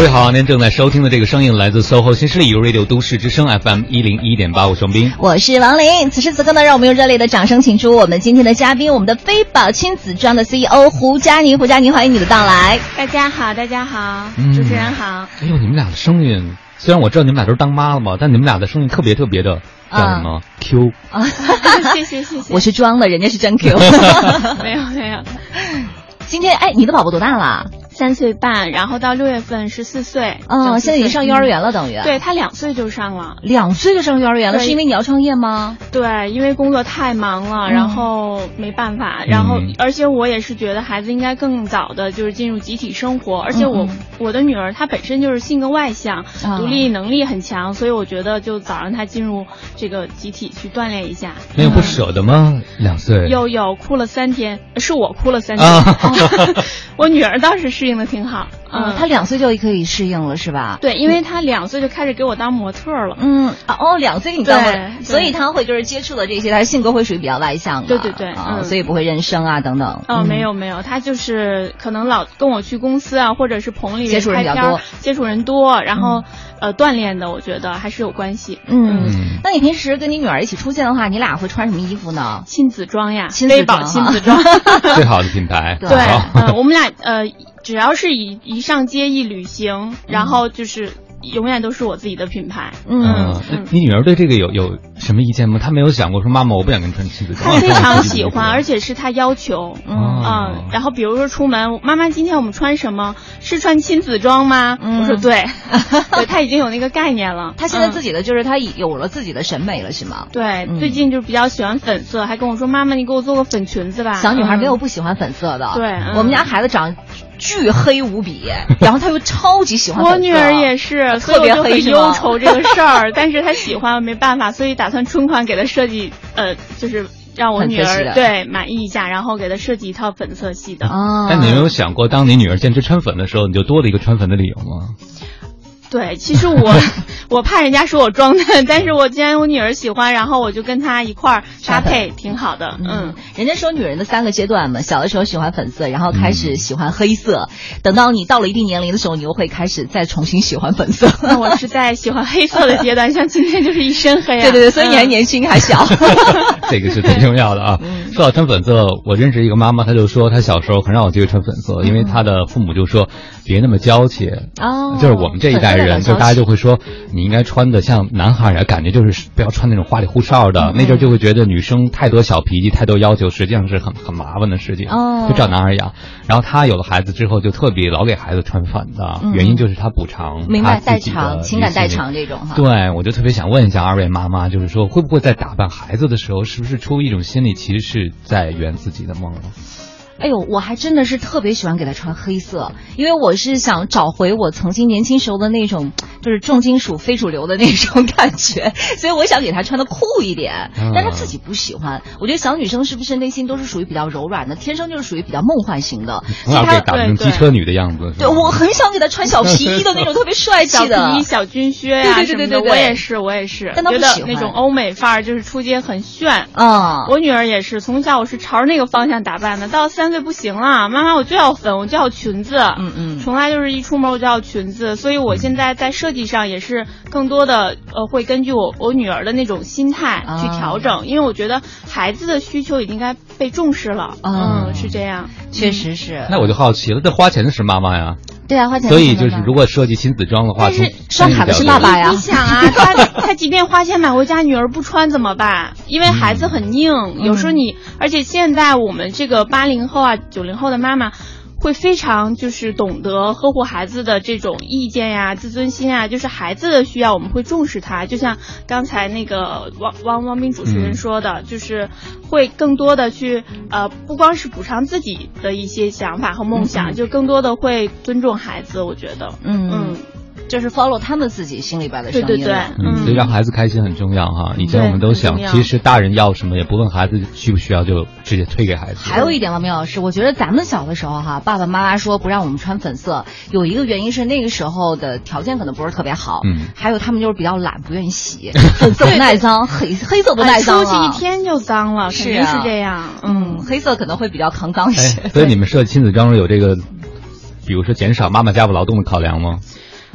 各位好，您正在收听的这个声音来自 SOHO 新势力 Radio 都市之声 FM 一零一点八，我双斌，我是王琳。此时此刻呢，让我们用热烈的掌声，请出我们今天的嘉宾，我们的飞宝亲子装的 CEO 胡佳妮。胡佳妮，欢迎你的到来。大家好，大家好，嗯主持人好。哎呦，你们俩的声音，虽然我知道你们俩都是当妈了嘛，但你们俩的声音特别特别的叫什么、Q？啊，谢谢谢谢。我是装的，人家是真 Q。没有没有，今天哎，你的宝宝多大了？三岁半，然后到六月份十四岁。哦，整现在已经上幼儿园了，等于。嗯。对他两岁就上了。两岁就上幼儿园了，是因为你要创业吗？对，因为工作太忙了，嗯然后没办法，然后嗯而且我也是觉得孩子应该更早的就是进入集体生活，而且我、嗯嗯我的女儿她本身就是性格外向，啊独立能力很强，所以我觉得就早让她进入这个集体去锻炼一下。没有不舍得吗？两岁。有有哭了三天，是我哭了三天，啊 我女儿当时是适应的挺好。嗯，他两岁就可以适应了，是吧？对，因为他两岁就开始给我当模特了。嗯，啊哦，两岁给你当过对，所以他会就是接触的这些，他性格会属于比较外向的，对对对啊，嗯所以不会认生啊等等。哦，嗯没有没有，他就是可能老跟我去公司啊，或者是棚里面接触人比较拍片接触人多，然后、呃锻炼的，我觉得还是有关系。嗯嗯，那你平时跟你女儿一起出现的话，你俩会穿什么衣服呢？亲子装呀，亲子微宝装亲子装。最好的品牌。对嗯，我们俩呃，只要是一一上街一旅行，然后就是永远都是我自己的品牌。嗯你女儿对这个有有什么意见吗？她没有想过说妈妈，我不想跟你穿亲子装。她非常喜欢，而且是她要求。嗯哦嗯，然后比如说出门，妈妈今天我们穿什么？是穿亲子装吗？嗯我说对，对，她已经有那个概念了。她现在自己、的就是她已有了自己的审美了，是吗？对、嗯最近就比较喜欢粉色，还跟我说妈妈，你给我做个粉裙子吧。小女孩没有嗯不喜欢粉色的，对嗯我们家孩子长巨黑无比，然后他又超级喜欢。我女儿也是，特别很黑忧愁这个事儿，但是她喜欢没办法，所以打算春款给她设计，呃，就是让我女儿对满意一下，然后给她设计一套粉色系的。哦，但你有没有想过，当你女儿坚持穿粉的时候，你就多了一个穿粉的理由吗？对，其实我 我怕人家说我装嫩，但是我既然我女儿喜欢，然后我就跟她一块儿搭配，挺好的。嗯嗯，，人家说女人的三个阶段嘛，小的时候喜欢粉色，然后开嗯始喜欢黑色，等到你到了一定年龄的时候，你又会开始再重新喜欢粉色。那我是在喜欢黑色的阶段，像今天就是一身黑啊。对对对，所以你还嗯年轻还小。这个是最重要的啊。嗯说到穿粉色，我认识一个妈妈，她就说她小时候很让我机会穿粉色，因为她的父母就说别那么娇气。哦就是我们这一代人，就大家就会说你应该穿的像男孩儿一样，感觉就是不要穿那种花里胡哨嗯的。那阵儿就会觉得女生太多小脾气、太多要求，实际上是很很麻烦的事情。哦就照男孩儿一样。然后他有了孩子之后，就特别老给孩子穿反的，嗯原因就是他补偿明白代偿，情感代偿这种哈。对，我就特别想问一下二位妈妈，就是说会不会在打扮孩子的时候，是不是出于一种心理，其实是在圆自己的梦了？哎呦，我还真的是特别喜欢给他穿黑色，因为我是想找回我曾经年轻时候的那种，就是重金属非主流的那种感觉，所以我想给他穿的酷一点。嗯但她自己不喜欢。我觉得小女生是不是内心都是属于比较柔软的，天生就是属于比较梦幻型的。她打成对机车女的样子。对我很想给她穿小皮衣的那种特别帅气的 小皮衣。小军靴呀、对对对什么的，对对对我也是，我也是，但她不喜欢那种欧美范儿就是出街很炫。啊、我女儿也是，从小我是朝着那个方向打扮的，到三岁不行了，妈妈我就要粉，我就要裙子，嗯嗯。从来就是一出门我就要裙子，所以我现在在设计上也是更多的呃会根据我我女儿的那种心态去调整，因为我觉得孩子的需求已经该被重视了，啊嗯，是这样，确实是。那我就好奇了，这花钱的是妈妈呀，对啊，花钱所以就是如果设计亲子装的话，但是从刷卡的是爸爸呀你想啊，他他即便花钱买回家，女儿不穿怎么办？因为孩子很硬，有时候你，而且现在我们这个八零后啊、九零后的妈妈。会非常就是懂得呵护孩子的这种意见呀、自尊心啊，就是孩子的需要，我们会重视他。就像刚才那个汪汪汪斌主持人嗯说的，就是会更多的去呃，不光是补偿自己的一些想法和梦想，就更多的会尊重孩子。我觉得，嗯嗯，就是 follow 他们自己心里边的声音。对对对嗯，所以让孩子开心很重要哈。以前我们都想其实大人要什么也不问孩子需不需要，就直接推给孩子。还有一点，王明老师，我觉得咱们小的时候哈，爸爸妈妈说不让我们穿粉色，有一个原因是那个时候的条件可能不是特别好，嗯还有他们就是比较懒，不愿意洗，粉色不耐脏，黑黑色不耐哎脏出去一啊。天就脏了，肯定是啊是这样。嗯，黑色可能会比较扛脏一些。哎，所以你们设计亲子装有这个，比如说减少妈妈家务劳动的考量吗？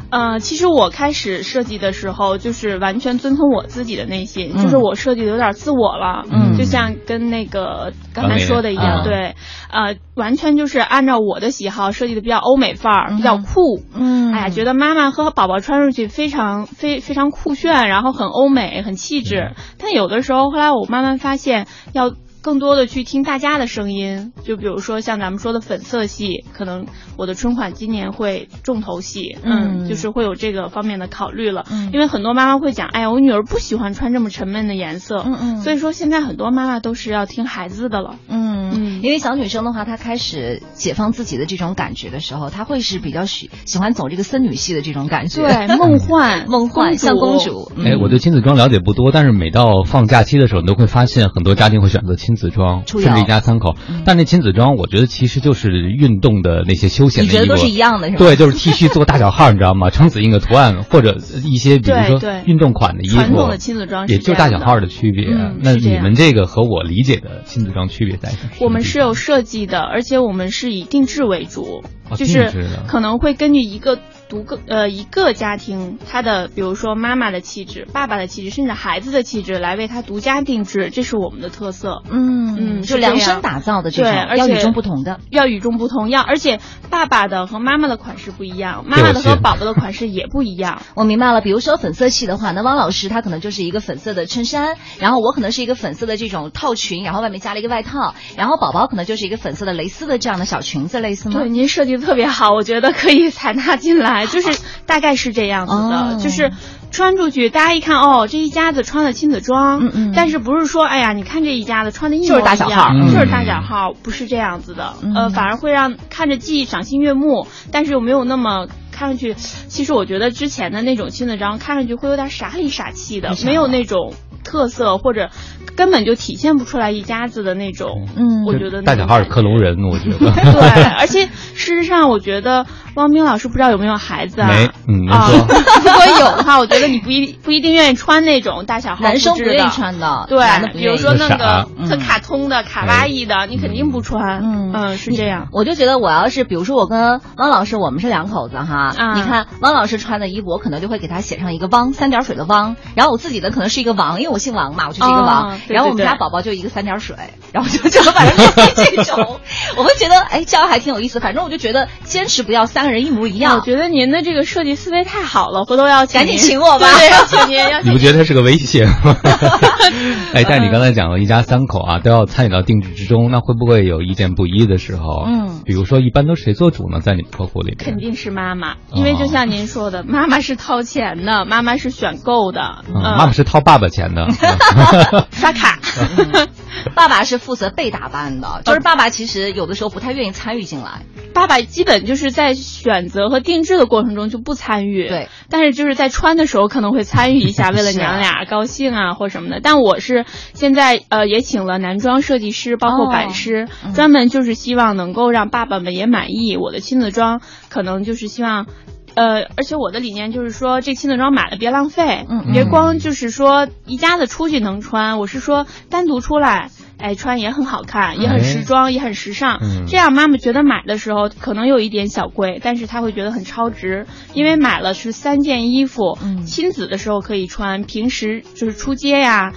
呃，其实我开始设计的时候，就是完全遵从我自己的内心，嗯就是我设计的有点自我了，嗯就像跟那个刚才说的一样，啊对，呃，完全就是按照我的喜好设计的比较欧美范儿，嗯比较酷。嗯哎呀，觉得妈妈和宝宝穿上去非常非非常酷炫，然后很欧美，很气质。但有的时候，后来我慢慢发现，要更多的去听大家的声音。就比如说像咱们说的粉色系，可能我的春款今年会重头戏，嗯就是会有这个方面的考虑了。嗯因为很多妈妈会讲，哎呀，我女儿不喜欢穿这么沉闷的颜色。嗯嗯所以说现在很多妈妈都是要听孩子的了。嗯，嗯因为小女生的话，她开始解放自己的这种感觉的时候，她会是比较喜喜欢走这个森女系的这种感觉，对，梦幻，梦幻像公主。嗯哎，我对亲子装了解不多，但是每到放假期的时候，你都会发现很多家庭会选择亲子装，甚至一家三口。嗯但那亲子装，我觉得其实就是运动的那些休闲的衣服，你觉得都是一样的，是吧？对，就是 T 恤做大小号，你知道吗？撑死印个图案，或者一些比如说运动款的衣服，传统的亲子装也就大小号的区别。嗯那你们这个和我理解的亲子装区别在什么？我们是有设计的，而且我们是以定制为主，哦就是可能会根据一个独个呃一个家庭他的，比如说妈妈的气质、爸爸的气质，甚至孩子的气质来为他独家定制，这是我们的特色。嗯嗯就量身打造的这种，对而且要与众不同的。要与众不同，要而且爸爸的和妈妈的款式不一样，妈妈的和宝宝的款式也不一样。我明白了，比如说粉色系的话，那汪老师他可能就是一个粉色的衬衫，然后我可能是一个粉色的这种套裙，然后外面加了一个外套，然后宝宝可能就是一个粉色的蕾丝的这样的小裙子，类似吗？对，您设计的特别好，我觉得可以采纳进来，就是大概是这样子的，哦。就是穿出去，大家一看哦，这一家子穿的亲子装，嗯嗯。但是不是说，哎呀，你看这一家子穿的一模就是大小号嗯就是大小号，不是这样子的，嗯。呃，反而会让看着既赏心悦目，但是又没有那么。看上去，其实我觉得之前的那种亲子装看上去会有点傻里傻气的没有那种特色，或者根本就体现不出来一家子的那种。嗯我觉得大小号是克隆人，我觉得。对，而且事实上，我觉得汪冰老师不知道有没有孩子啊？没嗯啊，如果有的话，我觉得你不一不一定愿意穿那种大小号男生不愿意穿的，对比如说那个嗯特卡通的、卡哇伊的，你肯定不穿。嗯嗯，是这样。我就觉得我要是，比如说我跟汪老师，我们是两口子哈，啊你看汪老师穿的衣服，我可能就会给他写上一个汪，三点水的汪，然后我自己的可能是一个王，因为我姓王嘛，我就是一个王，哦对然后我们家宝宝就一个三点水，然后就 就反正就是这种，我会觉得哎这样还挺有意思，反正我就觉得坚持不要三个人一模一样，我觉得您的这个设计思维太好了，回头要 赶紧请我吧对，要请您，要请你不觉得他是个威胁吗？哎，但是你刚才讲了一家三口啊，都要参与到定制之中，那会不会有意见不一的时候？嗯比如说一般都是谁做主呢？在你们客户里面？肯定是妈妈，因为就像您说的，妈妈是掏钱的，妈妈是选购的，嗯，妈妈是掏爸爸钱的。刷卡。爸爸是负责被打扮的，就是爸爸其实有的时候不太愿意参与进来，爸爸基本就是在选择和定制的过程中就不参与，对，但是就是在穿的时候可能会参与一下，为了娘俩 高兴啊或什么的。但我是现在呃也请了男装设计师，包括版师，嗯专门就是希望能够让爸爸们也满意。我的亲子装可能就是希望。呃，而且我的理念就是说，这亲子装买了别浪费，嗯别光就是说一家子出去能穿，我是说单独出来，哎，穿也很好看，也很哎时装，也很时尚。嗯这样妈妈觉得买的时候可能有一点小贵，但是她会觉得很超值，因为买了是三件衣服，嗯亲子的时候可以穿，平时就是出街呀、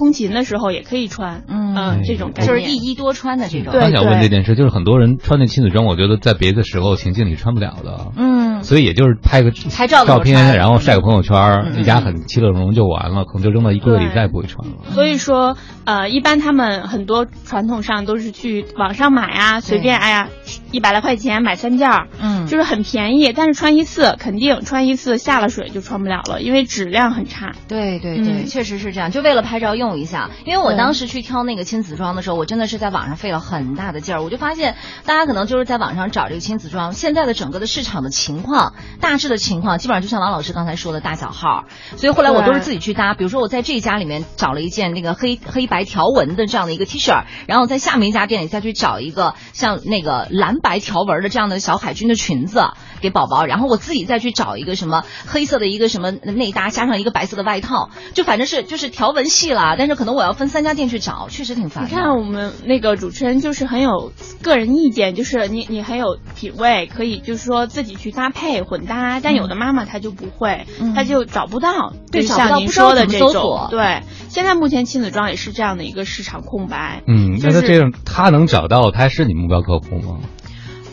通勤的时候也可以穿，嗯。呃这种就是一衣多穿的这种，对刚想问这件事，就是很多人穿那亲子装，我觉得在别的时候情境里穿不了的。嗯，所以也就是拍个拍照照片，然后晒个朋友圈，嗯。一家很其乐融融就完了，可能就扔到衣柜里再也不会穿了。所以说，呃，一般他们很多传统上都是去网上买啊，随便，哎呀，一百来块钱买三件儿，嗯就是很便宜，但是穿一次肯定穿一次下了水就穿不了了，因为质量很差。对对对，嗯确实是这样，就为了拍照用一下。因为我当时去挑那个亲子装的时候，我真的是在网上费了很大的劲儿。我就发现，大家可能就是在网上找这个亲子装，现在的整个的市场的情况，大致的情况，基本上就像王老师刚才说的大小号。所以后来我都是自己去搭，比如说我在这一家里面找了一件那个黑黑白条纹的这样的一个 T 恤，然后在下面一家店里再去找一个像那个蓝白条纹的这样的小海军的裙子给宝宝，然后我自己再去找一个什么黑色的一个什么内搭，加上一个白色的外套，就反正是就是条纹系了。但是可能我要分三家店去找，确实挺烦。你看我们那个主持人就是很有个人意见，就是你你很有品味，可以就是说自己去搭配。混搭，但有的妈妈她就不会，嗯她就找不到，对像您找不到不知道说的这怎么搜索种，对，现在目前亲子装也是这样的一个市场空白，嗯，那就是他这样，他能找到，他是你目标客户吗？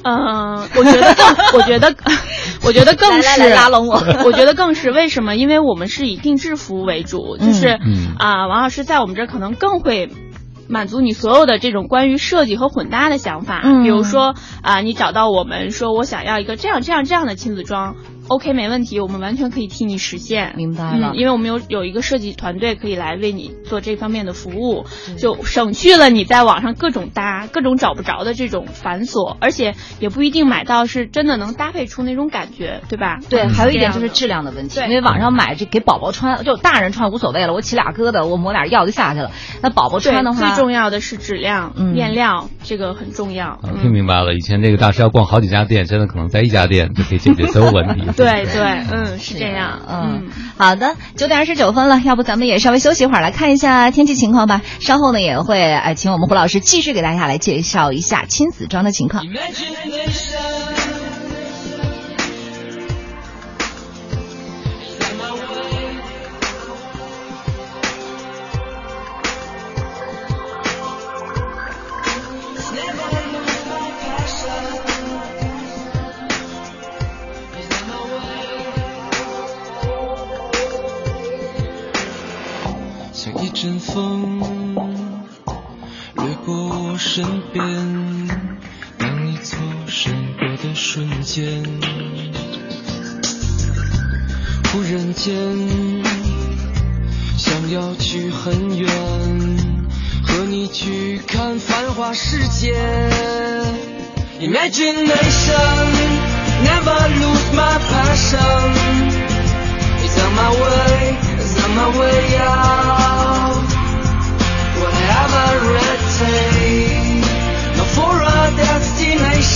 嗯，我觉得更，我觉得，我觉得更是来来拉拢我我觉得更是为什么？因为我们是以定制服务为主，就是嗯啊、王老师在我们这儿可能更会。满足你所有的这种关于设计和混搭的想法，嗯比如说啊、你找到我们说我想要一个这样这样这样的亲子装，OK 没问题，我们完全可以替你实现。明白了嗯，因为我们有有一个设计团队可以来为你做这方面的服务，就省去了你在网上各种搭、各种找不着的这种繁琐，而且也不一定买到是真的能搭配出那种感觉，对吧？对，嗯还有一点就是质量的问题，因为网上买这给宝宝穿，就大人穿无所谓了，我起俩疙瘩，我抹点药就下去了。那宝宝穿的话，最重要的是质量、嗯面料，这个很重要。听明白了，以前这个大师要逛好几家店，现在可能在一家店就可以解决所有问题。对对，嗯，是这样。嗯，好的，九点二十九分了，要不咱们也稍微休息一会儿，来看一下天气情况吧。稍后呢也会呃请我们胡老师继续给大家来介绍一下亲子装的情况。Imagination 阵风掠过我身边，当你错身过的瞬间，忽然间想要去很远，和你去看繁华世界。Imagination never lose my passion. It's on my way, it's on my way out. Not for a destination.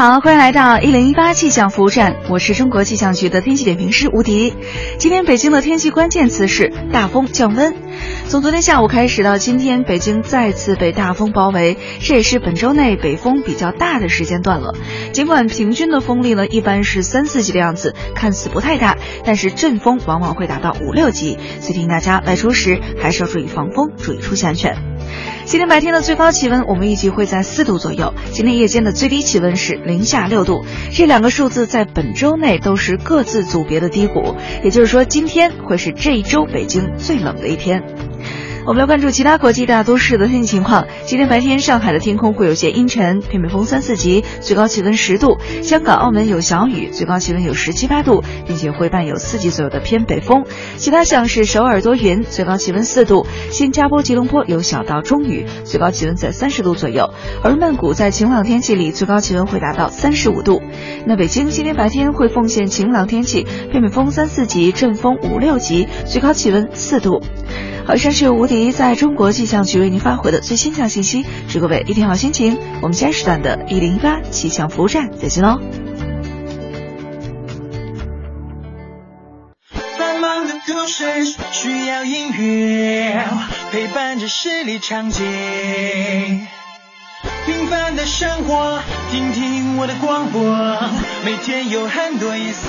好，欢迎来到一零一八气象服务站，我是中国气象局的天气点评师吴迪。今天北京的天气关键词是大风降温。从昨天下午开始到今天，北京再次被大风包围，这也是本周内北风比较大的时间段了。尽管平均的风力呢一般是三四级的样子，看似不太大，但是阵风往往会达到五六级，所以提醒大家外出时还是要注意防风，注意出行安全。今天白天的最高气温，我们预计会在四度左右。今天夜间的最低气温是零下六度，这两个数字在本周内都是各自组别的低谷，也就是说，今天会是这一周北京最冷的一天。我们来关注其他国际大都市的天气情况。今天白天，上海的天空会有些阴沉，偏北风三四级，最高气温十度；香港、澳门有小雨，最高气温有十七八度，并且会伴有四级左右的偏北风。其他像是首尔多云，最高气温四度；新加坡、吉隆坡有小到中雨，最高气温在三十度左右。而曼谷在晴朗天气里，最高气温会达到三十五度。那北京今天白天会奉献晴朗天气，偏北风三四级，阵风五六级，最高气温四度。好，上是无敌在中国气象局为您发回的最新降信息，祝各位一天好心情。我们下时段的一零八气象服务站再见喽。繁忙的都市需要音乐陪伴着十里长街，平凡的生活，听听我的广播，每天有很多颜色。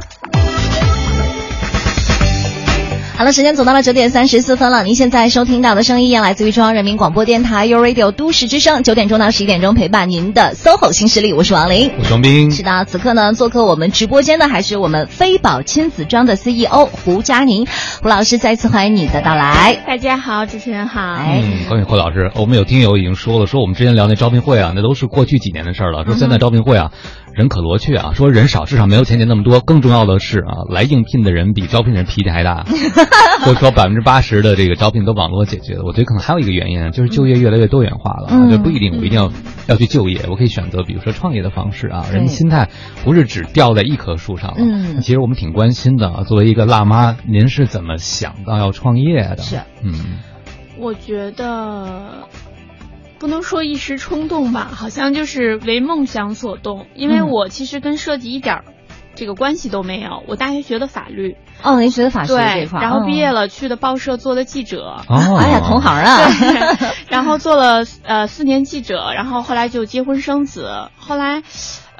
好了，时间走到了九点三十四分了。您现在收听到的声音来自于中央人民广播电台 u Radio 都市之声，九点钟到十一点钟陪伴您的 SOHO 新势力，我是王琳，我是王斌。是的，此刻呢，做客我们直播间的还是我们飞宝亲子装的 CEO 胡佳宁，胡老师再次欢迎你的到来。大家好，主持人好。哎，嗯，关于胡老师，我们有听友已经说了，说我们之前聊那招聘会啊，那都是过去几年的事儿了。说现在招聘会啊，人可罗雀啊，说人少，至少没有前年那么多。更重要的是啊，来应聘的人比招聘人脾气还大。或者说百分之八十的这个招聘都网络解决的，我觉得可能还有一个原因，就是就业越来越多元化了，嗯就不一定我一定要要去就业，我可以选择比如说创业的方式啊。人的心态不是只吊在一棵树上了。嗯其实我们挺关心的啊。作为一个辣妈，您是怎么想到要创业的？是，嗯。我觉得不能说一时冲动吧，好像就是为梦想所动。因为嗯我其实跟设计一点儿这个关系都没有，我大学学的法律，哦，您学的法学这一对，块，然后毕业了，了去的报社做的记者。哦，哎呀，同行啊，对，然后做了呃四年记者，然后后来就结婚生子，后来。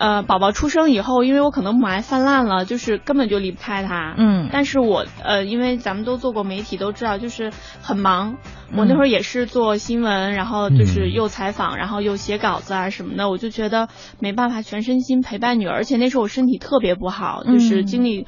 呃，宝宝出生以后，因为我可能母爱泛滥了，就是根本就离不开他。嗯但是我呃，因为咱们都做过媒体，都知道就是很忙。我嗯那会儿也是做新闻，然后就是嗯又采访，然后又写稿子啊什么的，我就觉得没办法全身心陪伴女儿，而且那时候我身体特别不好，就是嗯经历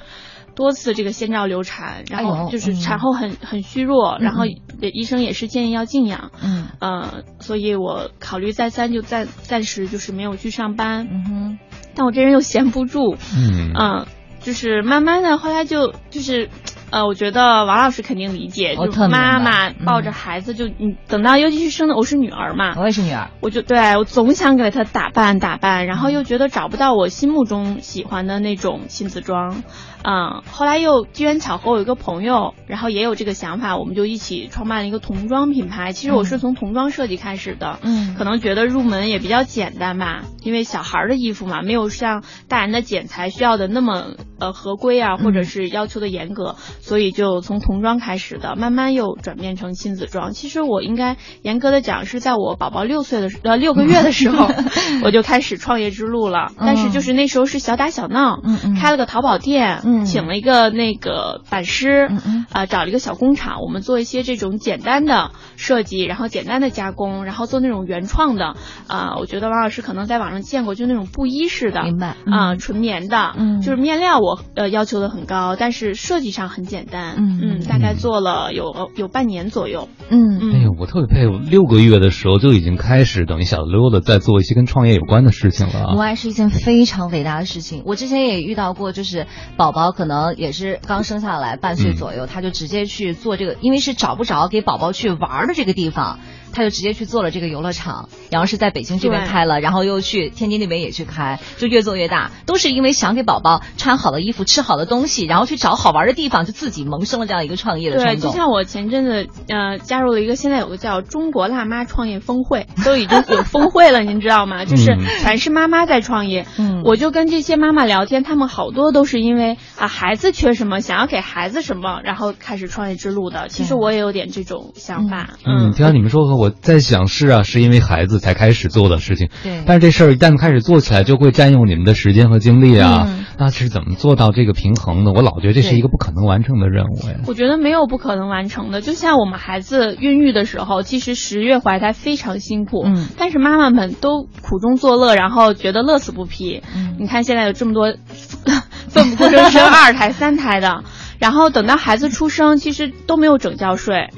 多次这个先兆流产，然后就是嗯。产后很很虚弱，然后医生也是建议要静养。嗯。呃，所以我考虑再三，就暂暂时就是没有去上班。嗯哼，但我这人又闲不住，嗯。嗯，就是慢慢的，后来就就是，呃，我觉得王老师肯定理解，就妈妈嗯。抱着孩子就，你等到尤其是生的我是女儿嘛，我也是女儿，我就对我总想给她打扮打扮，然后又觉得找不到我心目中喜欢的那种亲子装，嗯，后来又机缘巧合，我有一个朋友，然后也有这个想法，我们就一起创办了一个童装品牌。其实我是从童装设计开始的，嗯。可能觉得入门也比较简单吧，因为小孩儿的衣服嘛，没有像大人的剪裁需要的那么呃合规啊，或者是要求的严格，所以就从童装开始的，慢慢又转变成亲子装。其实我应该严格的讲，是在我宝宝六岁的时呃六个月的时候，我就开始创业之路了。但是就是那时候是小打小闹，嗯嗯。开了个淘宝店，嗯。请了一个那个版师，嗯嗯。啊、找了一个小工厂，我们做一些这种简单的设计，然后简单的加工，然后做那种原创的。啊、我觉得王老师可能在网上见过，就那种布衣式的，明白。啊、嗯。纯棉的，嗯。就是面料我呃要求的很高，但是设计上很简单，嗯。嗯，大概做了有有半年左右，嗯。嗯，哎呦，我特别佩服，六个月的时候就已经开始等于小溜的在做一些跟创业有关的事情了啊。母爱是一件非常伟大的事情。我之前也遇到过，就是宝宝可能也是刚生下来半岁左右，他就直接去做这个，因为是找不着给宝宝去玩的这个地方，他就直接去做了这个游乐场，然后是在北京这边开了，然后又去天津那边也去开，就越做越大，都是因为想给宝宝穿好的衣服、吃好的东西，然后去找好玩的地方，就自己萌生了这样一个创业的对，冲动。就像我前阵子呃加入了一个，现在有个叫中国辣妈创业峰会，都已经有峰会了，您知道吗？就是嗯全是妈妈在创业。嗯我就跟这些妈妈聊天，她们好多都是因为啊孩子缺什么，想要给孩子什么，然后开始创业之路的。其实我也有点这种想法。嗯，听到你们说和，我在想是啊，是因为孩子才开始做的事情。对但是这事儿一旦开始做起来，就会占用你们的时间和精力啊。嗯那是怎么做到这个平衡的？我老觉得这是一个不可能完成的任务呀。我觉得没有不可能完成的，就像我们孩子孕育的时候，其实十月怀胎非常辛苦，嗯但是妈妈们都苦中作乐，然后觉得乐此不疲。嗯你看现在有这么多 奋不顾身生二胎、三胎的，然后等到孩子出生，其实都没有整觉睡。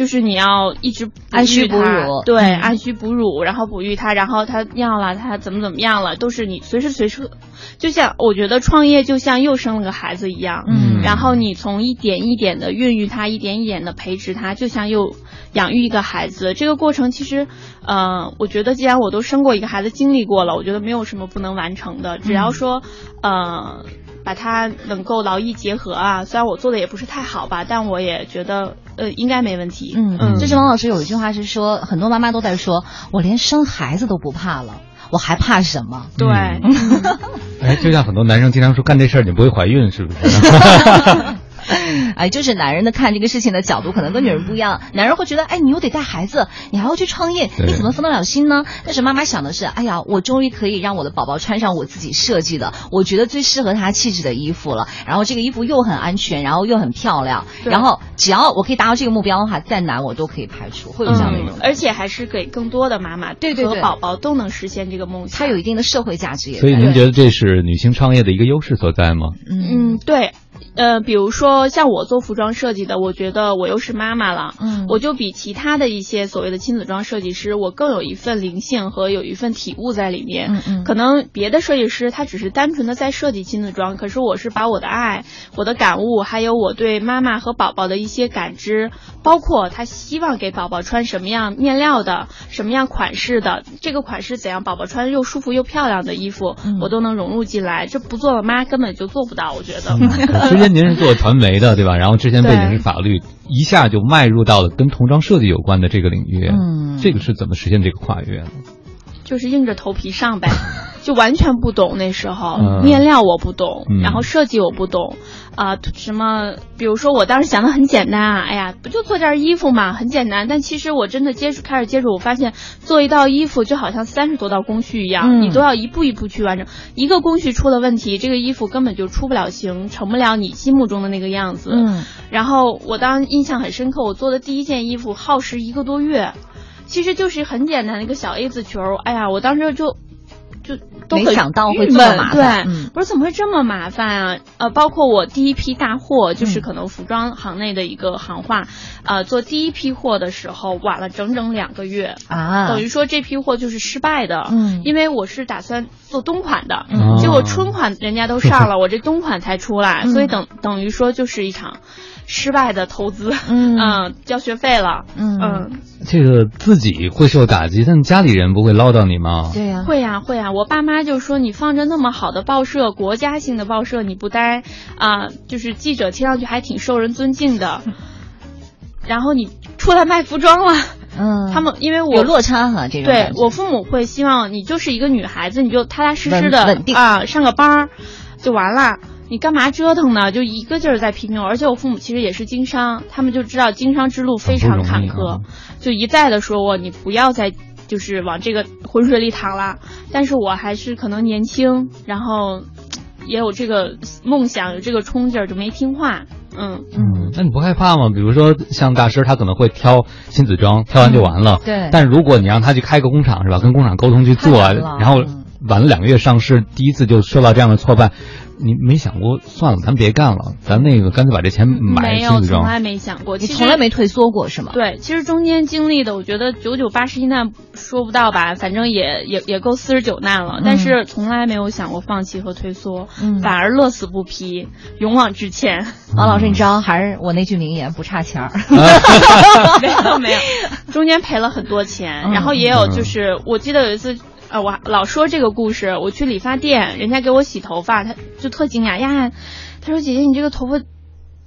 就是你要一直按需哺乳对，嗯按需哺乳，然后哺育它，然后它尿了，它怎么怎么样了，都是你随时随处，就像我觉得创业就像又生了个孩子一样，嗯然后你从一点一点的孕育它，一点一点的培植它，就像又养育一个孩子。这个过程其实，呃，我觉得既然我都生过一个孩子，经历过了，我觉得没有什么不能完成的，只要说，呃。把它能够劳逸结合啊，虽然我做的也不是太好吧，但我也觉得呃应该没问题。嗯嗯，就是王老师有一句话是说，很多妈妈都在说，我连生孩子都不怕了，我还怕什么？对，哎，就像很多男生经常说，干这事儿你不会怀孕，是不是？哎，就是男人的看这个事情的角度可能跟女人不一样。男人会觉得，哎，你又得带孩子，你还要去创业，你怎么分得了心呢？但是妈妈想的是，哎呀，我终于可以让我的宝宝穿上我自己设计的，我觉得最适合他气质的衣服了。然后这个衣服又很安全，然后又很漂亮，然后只要我可以达到这个目标的话，再难我都可以排除，会有这样的一种。而且还是给更多的妈妈对对对和宝宝都能实现这个梦想。它有一定的社会价值也。所以您觉得这是女性创业的一个优势所在吗？嗯，对。呃，比如说像我做服装设计的，我觉得我又是妈妈了，嗯我就比其他的一些所谓的亲子装设计师，我更有一份灵性和有一份体悟在里面。嗯嗯可能别的设计师他只是单纯的在设计亲子装，可是我是把我的爱、我的感悟，还有我对妈妈和宝宝的一些感知，包括他希望给宝宝穿什么样面料的、什么样款式的，这个款式怎样，宝宝穿又舒服又漂亮的衣服，嗯我都能融入进来。这不做了妈根本就做不到，我觉得。之前您是做传媒的，对吧？然后之前背景是法律，一下就迈入到了跟童装设计有关的这个领域。嗯这个是怎么实现这个跨越呢？就是硬着头皮上呗，就完全不懂那时候、嗯面料我不懂，嗯然后设计我不懂，啊、什么，比如说我当时想的很简单啊，哎呀，不就做件衣服嘛，很简单。但其实我真的接触开始接触，我发现做一道衣服就好像三十多道工序一样，嗯你都要一步一步去完成。一个工序出了问题，这个衣服根本就出不了型，成不了你心目中的那个样子。嗯然后我当时印象很深刻，我做的第一件衣服耗时一个多月，其实就是很简单的一个小 A 字球。哎呀，我当时就就都很没想到会这么麻烦对，我说怎么会这么麻烦啊？呃，包括我第一批大货，就是嗯可能服装行内的一个行话，呃，做第一批货的时候晚了整整两个月。啊，等于说这批货就是失败的，嗯因为我是打算做冬款的，嗯。结果春款人家都上了，我这冬款才出来，嗯。所以等等于说就是一场失败的投资，嗯。交学费了，嗯。嗯，这个自己会受打击，但家里人不会唠叨你吗？对呀、会呀、会呀、我爸妈就说你放着那么好的报社，国家性的报社你不待啊、就是记者听上去还挺受人尊敬的，然后你出来卖服装了，嗯，他们因为我有落差哈，这种对我父母会希望你就是一个女孩子，你就踏踏实实的啊，上个班儿就完了。你干嘛折腾呢？就一个劲儿在批评我，而且我父母其实也是经商，他们就知道经商之路非常坎坷，就一再的说我你不要再就是往这个浑水里淌了。但是我还是可能年轻，然后也有这个梦想，有这个冲劲儿，就没听话。嗯，嗯，那你不害怕吗？比如说像大师，他可能会挑亲子装，挑完就完了。对但如果你让他去开个工厂，是吧？跟工厂沟通去做，然后晚了两个月上市，第一次就受到这样的挫败，你没想过算了，咱别干了，咱那个干脆把这钱买没有。从来没想过。你从来没退缩过是吗？对，其实中间经历的，我觉得九九八十一难说不到吧，反正也也也够四十九难了，但是从来没有想过放弃和退缩，嗯反而乐此不疲，勇往直前。王老师，你知道还是我那句名言，不差钱儿。没有没有，中间赔了很多钱，嗯然后也有就是，我记得有一次。呃，我老说这个故事，我去理发店，人家给我洗头发，他就特惊讶呀，他说姐姐你这个头发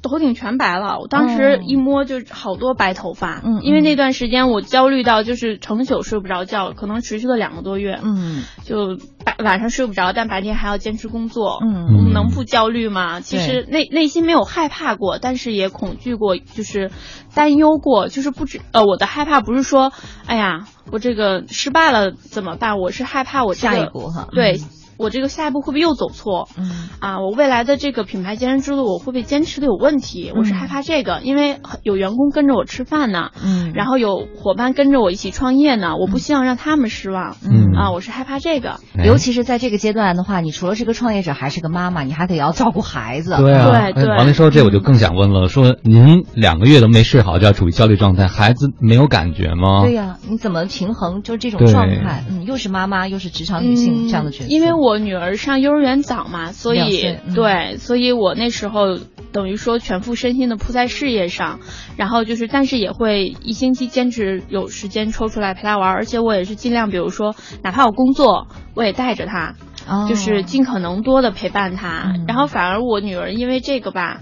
头顶全白了，我当时哦。一摸就好多白头发，嗯因为那段时间我焦虑到就是成宿睡不着觉，可能持续了两个多月，嗯。就白晚上睡不着，但白天还要坚持工作，嗯能不焦虑吗？其实内内心没有害怕过，但是也恐惧过，就是担忧过，就是不止呃，我的害怕不是说，哎呀，我这个失败了怎么办？我是害怕我这个下一步哈。对嗯我这个下一步会不会又走错？嗯啊，我未来的这个品牌坚持之路，我会不会坚持的有问题？我是害怕这个，因为有员工跟着我吃饭呢，嗯然后有伙伴跟着我一起创业呢，我不希望让他们失望。嗯啊，我是害怕这个。哎尤其是在这个阶段的话，你除了是个创业者，还是个妈妈，你还得要照顾孩子。对啊，对对哎王林说这，我就更想问了，说您两个月都没睡好觉，处于焦虑状态，孩子没有感觉吗？对呀、你怎么平衡就这种状态？嗯，又是妈妈，又是职场女性、嗯这样的角色。因为我女儿上幼儿园早嘛，所以嗯对，所以我那时候等于说全副身心的扑在事业上，然后就是，但是也会一星期坚持有时间抽出来陪她玩，而且我也是尽量，比如说哪怕我工作，我也带着她，哦就是尽可能多的陪伴她。嗯然后反而我女儿因为这个吧。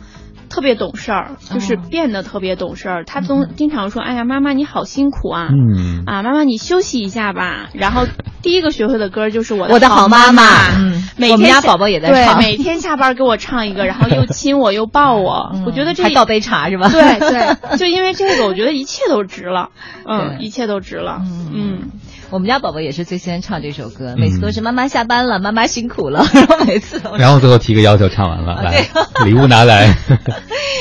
特别懂事儿，就是哦变得特别懂事儿。他总经常说：“哎呀，妈妈你好辛苦啊，嗯，啊，妈妈你休息一下吧。”然后第一个学会的歌就是我我的好妈妈。妈嗯。每天我们家宝宝也在对唱。每天下班给我唱一个，然后又亲我又抱我，嗯。我觉得这还倒杯茶是吧？对对，就因为这个，我觉得一切都值了，嗯，一切都值了，嗯我们家宝宝也是最先唱这首歌，每次都是妈妈下班了，妈妈辛苦了，然后每次都是然后最后提个要求，唱完了，啊来，礼物拿来。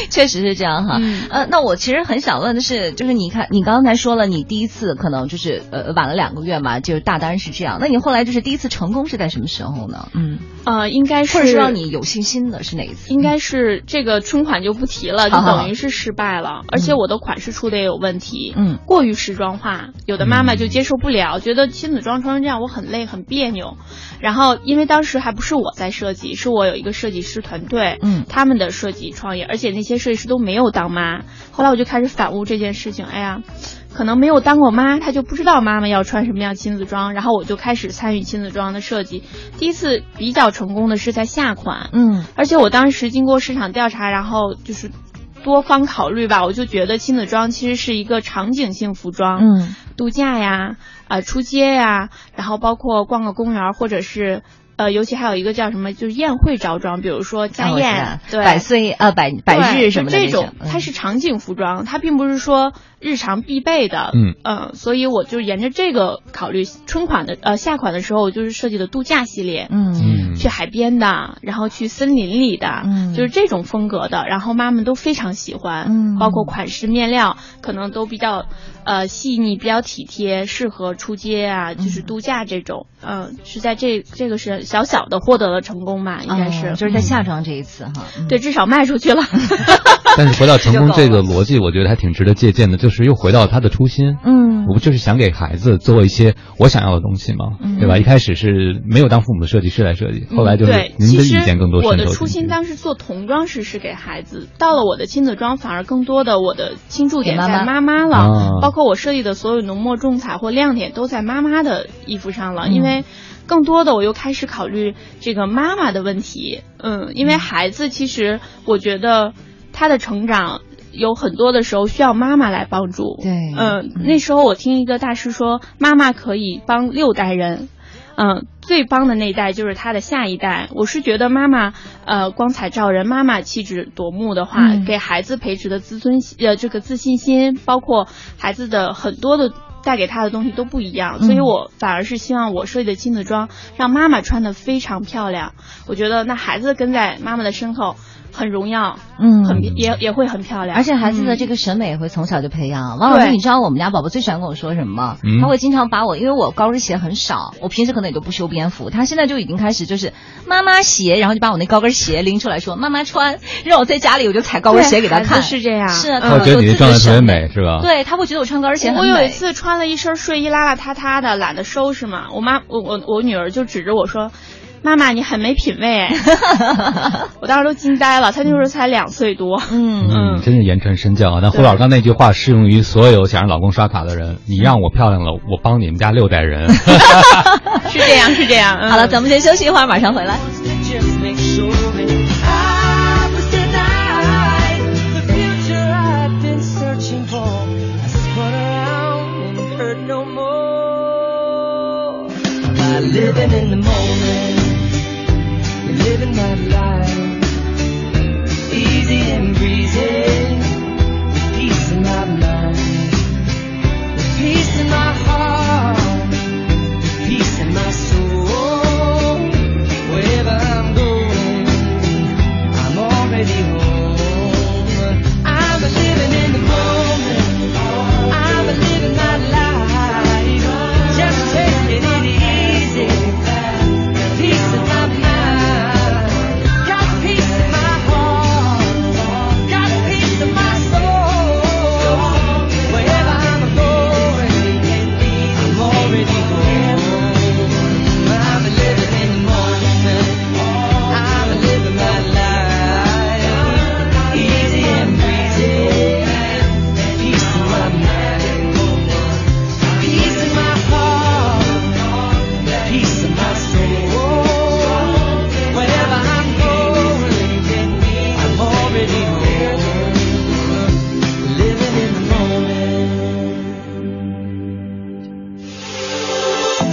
确实是这样哈。嗯呃，那我其实很想问的是，就是你看，你刚才说了，你第一次可能就是呃晚了两个月嘛，就是大单是这样。那你后来就是第一次成功是在什么时候呢？嗯，呃，应该是或者是让你有信心的是哪一次？应该是这个春款就不提了，就等于是失败了，而且我的款式出的也有问题，嗯过于时装化，有的妈妈就接受不了，觉得亲子装穿成这样我很累很别扭。然后因为当时还不是我在设计，是我有一个设计师团队，嗯他们的设计创业，而且那些设计师都没有当妈。后来我就开始反悟这件事情，哎呀。可能没有当过妈，她就不知道妈妈要穿什么样亲子装，然后我就开始参与亲子装的设计。第一次比较成功的是在夏款，嗯而且我当时经过市场调查，然后就是多方考虑吧，我就觉得亲子装其实是一个场景性服装，嗯度假呀，啊、出街呀，然后包括逛个公园儿，或者是呃，尤其还有一个叫什么，就是宴会着装，比如说家宴道，对，百岁呃百百日什么的这种，嗯。它是场景服装，它并不是说日常必备的。嗯呃所以我就沿着这个考虑，春款的呃夏款的时候，我就是设计的度假系列。嗯嗯去海边的，然后去森林里的，嗯就是这种风格的，然后妈妈都非常喜欢，嗯包括款式、面料，可能都比较呃细腻，比较体贴，适合出街啊，就是度假这种，嗯、是在这这个是小小的获得了成功吧，应该是，哦就是在嗯夏装这一次哈。嗯对，至少卖出去了。但是回到成功这个逻辑，我觉得还挺值得借鉴的，就是又回到他的初心。嗯我不就是想给孩子做一些我想要的东西吗？嗯对吧？一开始是没有当父母的设计师来设计，后来就是您的意见更多我的。初心当时做童装时是给孩子，到了我的亲子装，反而更多的我的倾注点给妈妈在妈妈了，啊包括我设计的所有浓墨重彩或亮点都在妈妈的衣服上了，嗯因为。更多的，我又开始考虑这个妈妈的问题，嗯，因为孩子其实我觉得他的成长有很多的时候需要妈妈来帮助，对嗯，那时候我听一个大师说，妈妈可以帮六代人，嗯，最帮的那一代就是他的下一代。我是觉得妈妈，呃，光彩照人，妈妈气质夺目的话，嗯给孩子培植的自尊，呃，这个自信心，包括孩子的很多的。带给他的东西都不一样，所以嗯我反而是希望我设计的亲子装让妈妈穿的非常漂亮。我觉得那孩子跟在妈妈的身后很荣耀，嗯很也也会很漂亮。而且孩子的这个个审美也会从小就培养。王老师，你知道我们家宝宝最喜欢跟我说什么吗？嗯他会经常把我，因为我高跟鞋很少，我平时可能也都不修边幅，他现在就已经开始就是妈妈鞋，然后就把我那高跟鞋拎出来说妈妈穿，让我在家里我就踩高跟鞋给他看。是这样是啊，嗯他会觉得你的状态特别美。美，是吧？对他会觉得我穿高跟鞋很美。我有一次穿了一身睡衣，邋邋遢遢的，懒得收拾嘛。我妈，我我我女儿就指着我说：“妈妈，你很没品位。”我当时都惊呆了，他那时候才两岁多。嗯嗯，真是言传身教啊！但胡老师刚那句话适用于所有想让老公刷卡的人。你让我漂亮了，我帮你们家六代人。是这样，是这样。嗯、好了，咱们先休息一会儿，马上回来。Just make sure that I was denied the future I've been searching for. I spun around and heard no more. By living in the moment, living that life, easy and breezy,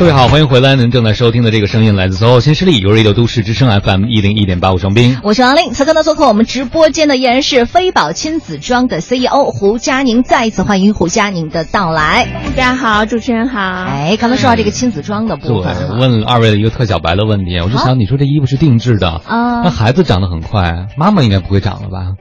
各位好，欢迎回来。您正在收听的这个声音来自 SOHO 新势力由 Radio 都市之声 FM 一零一点八，我双冰。我是王令。此刻呢，做客我们直播间的依然是飞宝亲子装的 CEO 胡佳宁，再一次欢迎胡佳宁的到来。大家好，主持人好。哎，刚才说到这个亲子装的部对分啊，，问二位的一个特小白的问题，我就想，你说这衣服是定制的，啊那孩子长得很快，妈妈应该不会长了吧？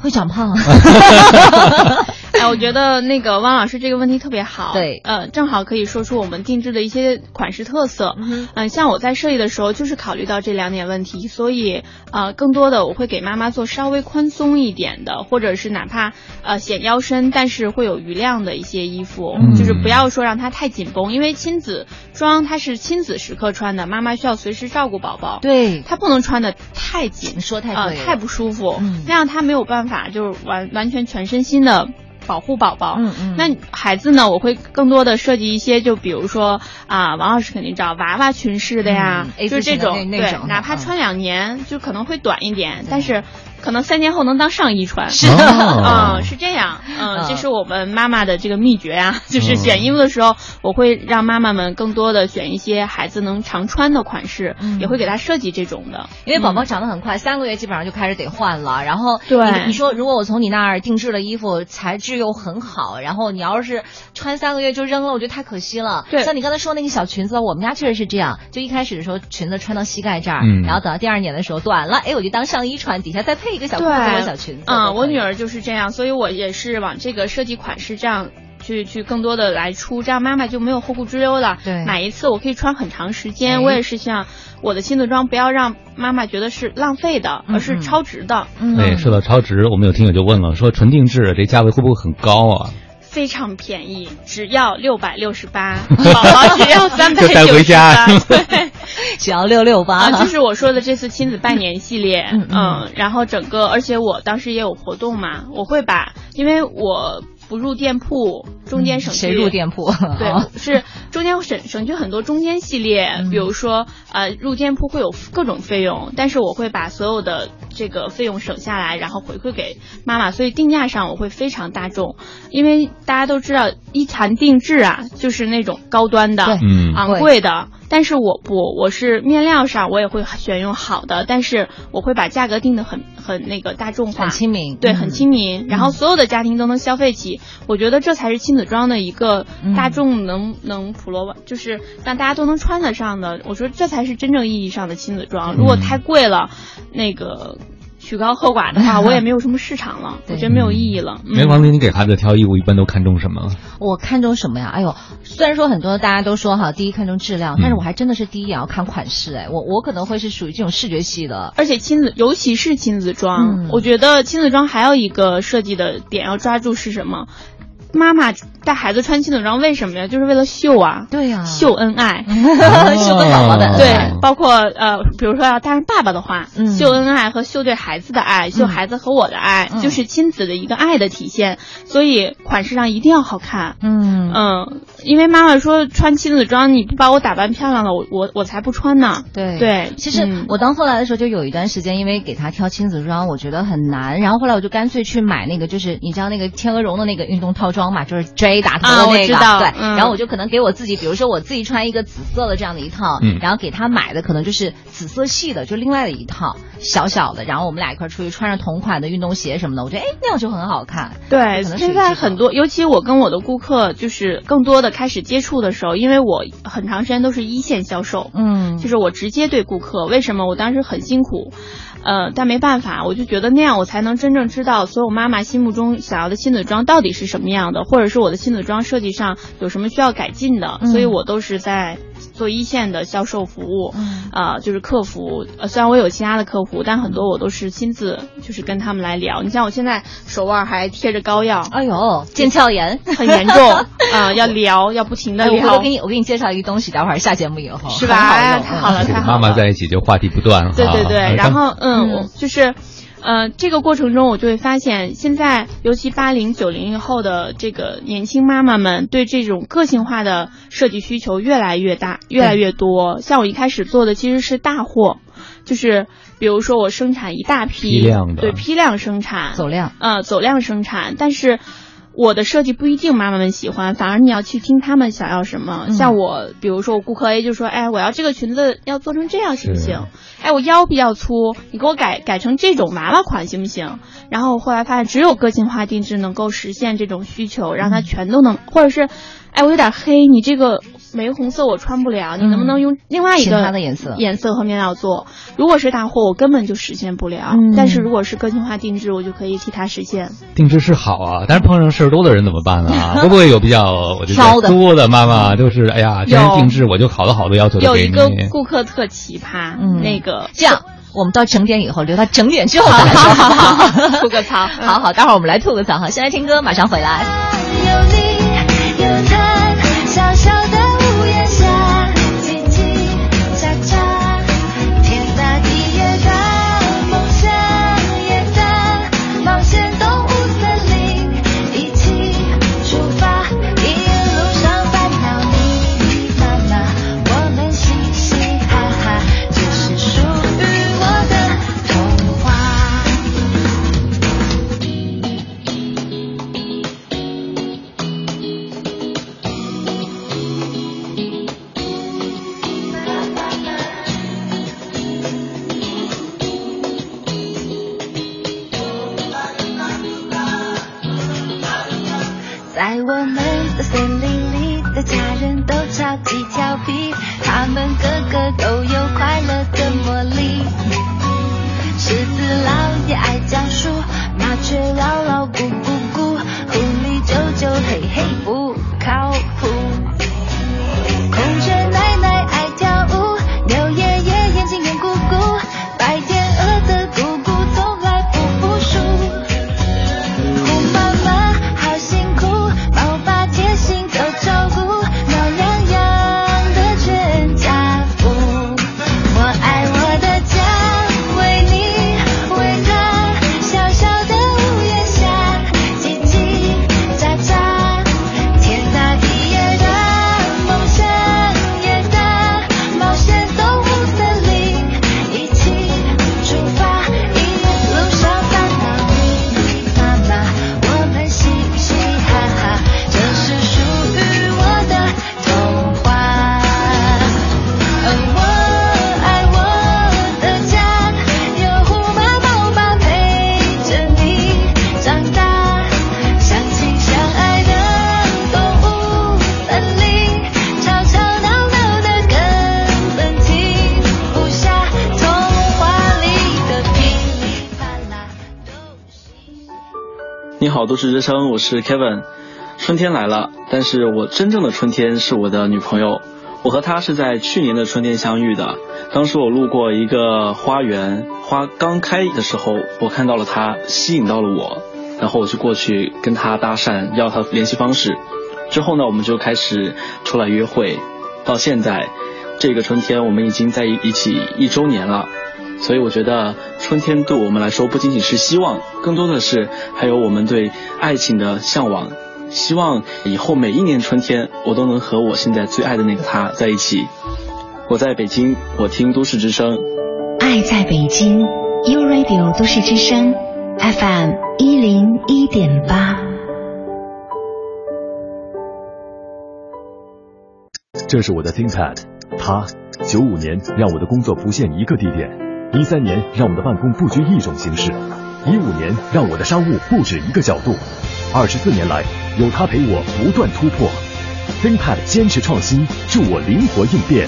会长胖。哎，我觉得那个汪老师这个问题特别好，对呃，正好可以说出我们定制的一些款式特色。嗯嗯、像我在设计的时候，就是考虑到这两点问题，所以呃，更多的我会给妈妈做稍微宽松一点的，或者是哪怕呃显腰身，但是会有余量的一些衣服，嗯就是不要说让它太紧绷，因为亲子装它是亲子时刻穿的，妈妈需要随时照顾宝宝，对，她不能穿的太紧，说太呃，太不舒服，嗯那样她没有办法就是完完全全身心的保护宝宝。嗯嗯那孩子呢，我会更多的设计一些，就比如说啊，王老师肯定知道娃娃裙式的呀，嗯就是这种对哪怕穿两年就可能会短一点，但是可能三年后能当上衣穿。是的。啊、是这样，嗯，嗯这是我们妈妈的这个秘诀啊，就是嗯。选衣服的时候，我会让妈妈们更多的选一些孩子能常穿的款式，嗯。也会给他设计这种的。因为宝宝长得很快，三个月基本上就开始得换了。然后对。你你说如果我从你那儿定制的衣服，材质又很好，然后你要是穿三个月就扔了，我觉得太可惜了。对。像你刚才说那个小裙子，我们家确实是这样，就一开始的时候裙子穿到膝盖这儿，嗯。然后等到第二年的时候短了，哎，我就当上衣穿，底下再配一个小裤子或小裙子。啊、都可以我女儿就是这样，所以我也是往这个设计款式这样。去去更多的来出，这样妈妈就没有后顾之忧了。对买一次我可以穿很长时哎间。我也是想我的亲子装不要让妈妈觉得是浪费的，嗯而是超值的。嗯对，说到超值，我们有听友就问了，说纯定制这价位会不会很高啊？非常便宜，只要六百六十八，宝宝只要三百九十八。对，只要六六八，啊，就是我说的这次亲子拜年系列，嗯嗯然后整个，而且我当时也有活动嘛，我会把，因为我不入店铺，中间省去、嗯谁入店铺？对哦，是中间省省去很多中间系列，嗯。比如说呃入店铺会有各种费用，但是我会把所有的这个费用省下来，然后回馈给妈妈，所以定价上我会非常大众，因为大家都知道一谈定制啊，就是那种高端的，昂贵的。但是我不，我是面料上我也会选用好的，但是我会把价格定得很很那个大众化，很亲民，对，嗯。很亲民，然后所有的家庭都能消费起，我觉得这才是亲子装的一个嗯。大众能、能普罗，就是让大家都能穿得上的。我说这才是真正意义上的亲子装。如果太贵了，那个曲高和寡的话，我也没有什么市场了，我觉得没有意义了。嗯没王林，你给孩子挑衣服一般都看重什么？我看重什么呀？哎呦，虽然说很多大家都说哈，第一看重质量，但是我还真的是第一眼要看款式。哎，我我可能会是属于这种视觉系的。而且亲子，尤其是亲子装，嗯我觉得亲子装还有一个设计的点要抓住是什么？妈妈带孩子穿亲子装为什么呀？就是为了秀啊，对呀、秀恩爱。秀跟宝宝的哦对，包括呃，比如说要带上爸爸的话，嗯秀恩爱和秀对孩子的爱，秀孩子和我的爱，嗯就是亲子的一个爱的体现。所以款式上一定要好看。嗯嗯，因为妈妈说穿亲子装你不把我打扮漂亮了，我我我才不穿呢。对对，其实嗯我当后来的时候，就有一段时间，因为给他挑亲子装，我觉得很难。然后后来我就干脆去买那个，就是你知道那个天鹅绒的那个运动套装嘛，就是 J 打头的啊我那个。知道对，嗯然后我就可能给我自己，比如说我自己穿一个紫色的这样的一套，嗯然后给他买的可能就是紫色系的，就另外的一套小小的。然后我们俩一块出去穿着同款的运动鞋什么的，我觉得哎那样就很好看。对，现在很多，尤其我跟我的顾客就是更多的开始接触的时候，因为我很长时间都是一线销售，嗯就是我直接对顾客。为什么我当时很辛苦？呃，但没办法，我就觉得那样我才能真正知道所有妈妈心目中想要的亲子装到底是什么样的，或者是我的亲子装设计上有什么需要改进的。嗯所以我都是在做一线的销售服务，嗯啊、就是客服。呃，虽然我有其他的客服，但很多我都是亲自就是跟他们来聊。你像我现在手腕还贴着膏药，哎呦，腱鞘炎 很严重啊、要聊，要不停的哎，我回聊头给。你，我给你介绍一个东西，待会儿下节目以后是吧哎太好了太好了妈妈在一起就话题不断了。对对对，呃然后嗯，嗯我就是。呃，这个过程中我就会发现，现在尤其八零九零后的这个年轻妈妈们，对这种个性化的设计需求越来越大，越来越多。像我一开始做的其实是大货，就是比如说我生产一大批，批量的对批量生产，走量，呃，走量生产，但是。我的设计不一定妈妈们喜欢，反而你要去听他们想要什么。嗯像我，比如说我顾客 A 就说，哎，我要这个裙子要做成这样行不行？哎，我腰比较粗，你给我改改成这种娃娃款行不行？然后后来发现，只有个性化定制能够实现这种需求，让它嗯全都能，或者是，哎，我有点黑，你这个玫红色我穿不了，你能不能用另外一个颜色颜色和面料做？如果是大货，我根本就实现不了。嗯但是如果是个性化定制，我就可以替它实现。定制是好啊，但是碰上事儿多的人怎么办呢？会 不会有比较我就挑的妈妈，就是哎呀，既然有定制，我就好多好多要求都给你。有一个顾客特奇葩，嗯那个这样，我们到整点以后，留到整点之后再来说，好不好？吐个槽 好好，待会儿我们来吐个槽哈。先来听歌，马上回来。好，都市之声，我是 Kevin。春天来了，但是我真正的春天是我的女朋友。我和她是在去年的春天相遇的。当时我路过一个花园，花刚开的时候，我看到了她，吸引到了我，然后我就过去跟她搭讪，要她联系方式。之后呢，我们就开始出来约会，到现在，这个春天我们已经在一起一周年了。所以我觉得春天对我们来说不仅仅是希望，更多的是还有我们对爱情的向往。希望以后每一年春天，我都能和我现在最爱的那个他在一起。我在北京，我听都市之声。爱在北京，U Radio 都市之声，FM 一零一点八。这是我的 ThinkPad，它九五年让我的工作不限一个地点，一三年让我的办公不拘一种形式，一五年让我的商务不止一个角度，二十四年来有它陪我不断突破。ThinkPad 坚持创新，助我灵活应变。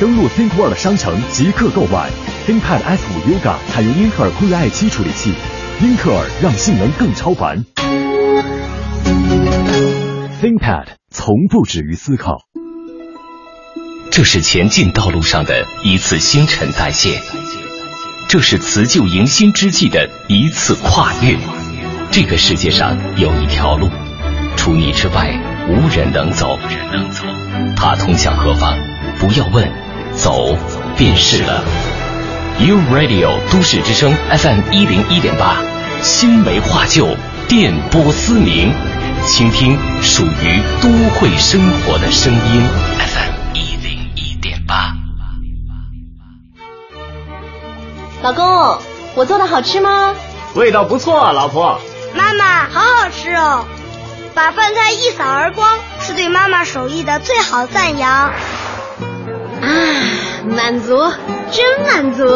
登录 ThinkWorld 商城即刻购买 ThinkPad S 五 Yoga，采用英特尔酷睿 i 七处理器，英特尔让性能更超凡。ThinkPad 从不止于思考。这是前进道路上的一次新陈代谢，这是辞旧迎新之际的一次跨越。这个世界上有一条路，除你之外无人能走。它通向何方？不要问，走便是了。，U Radio 都市之声 FM 一零一点八，新梅化旧，电波嘶鸣，倾听属于都会生活的声音，FM 一零一点八。老公，我做的好吃吗？味道不错，老婆。妈妈，好好吃哦！把饭菜一扫而光，是对妈妈手艺的最好赞扬。啊，满足，真满足！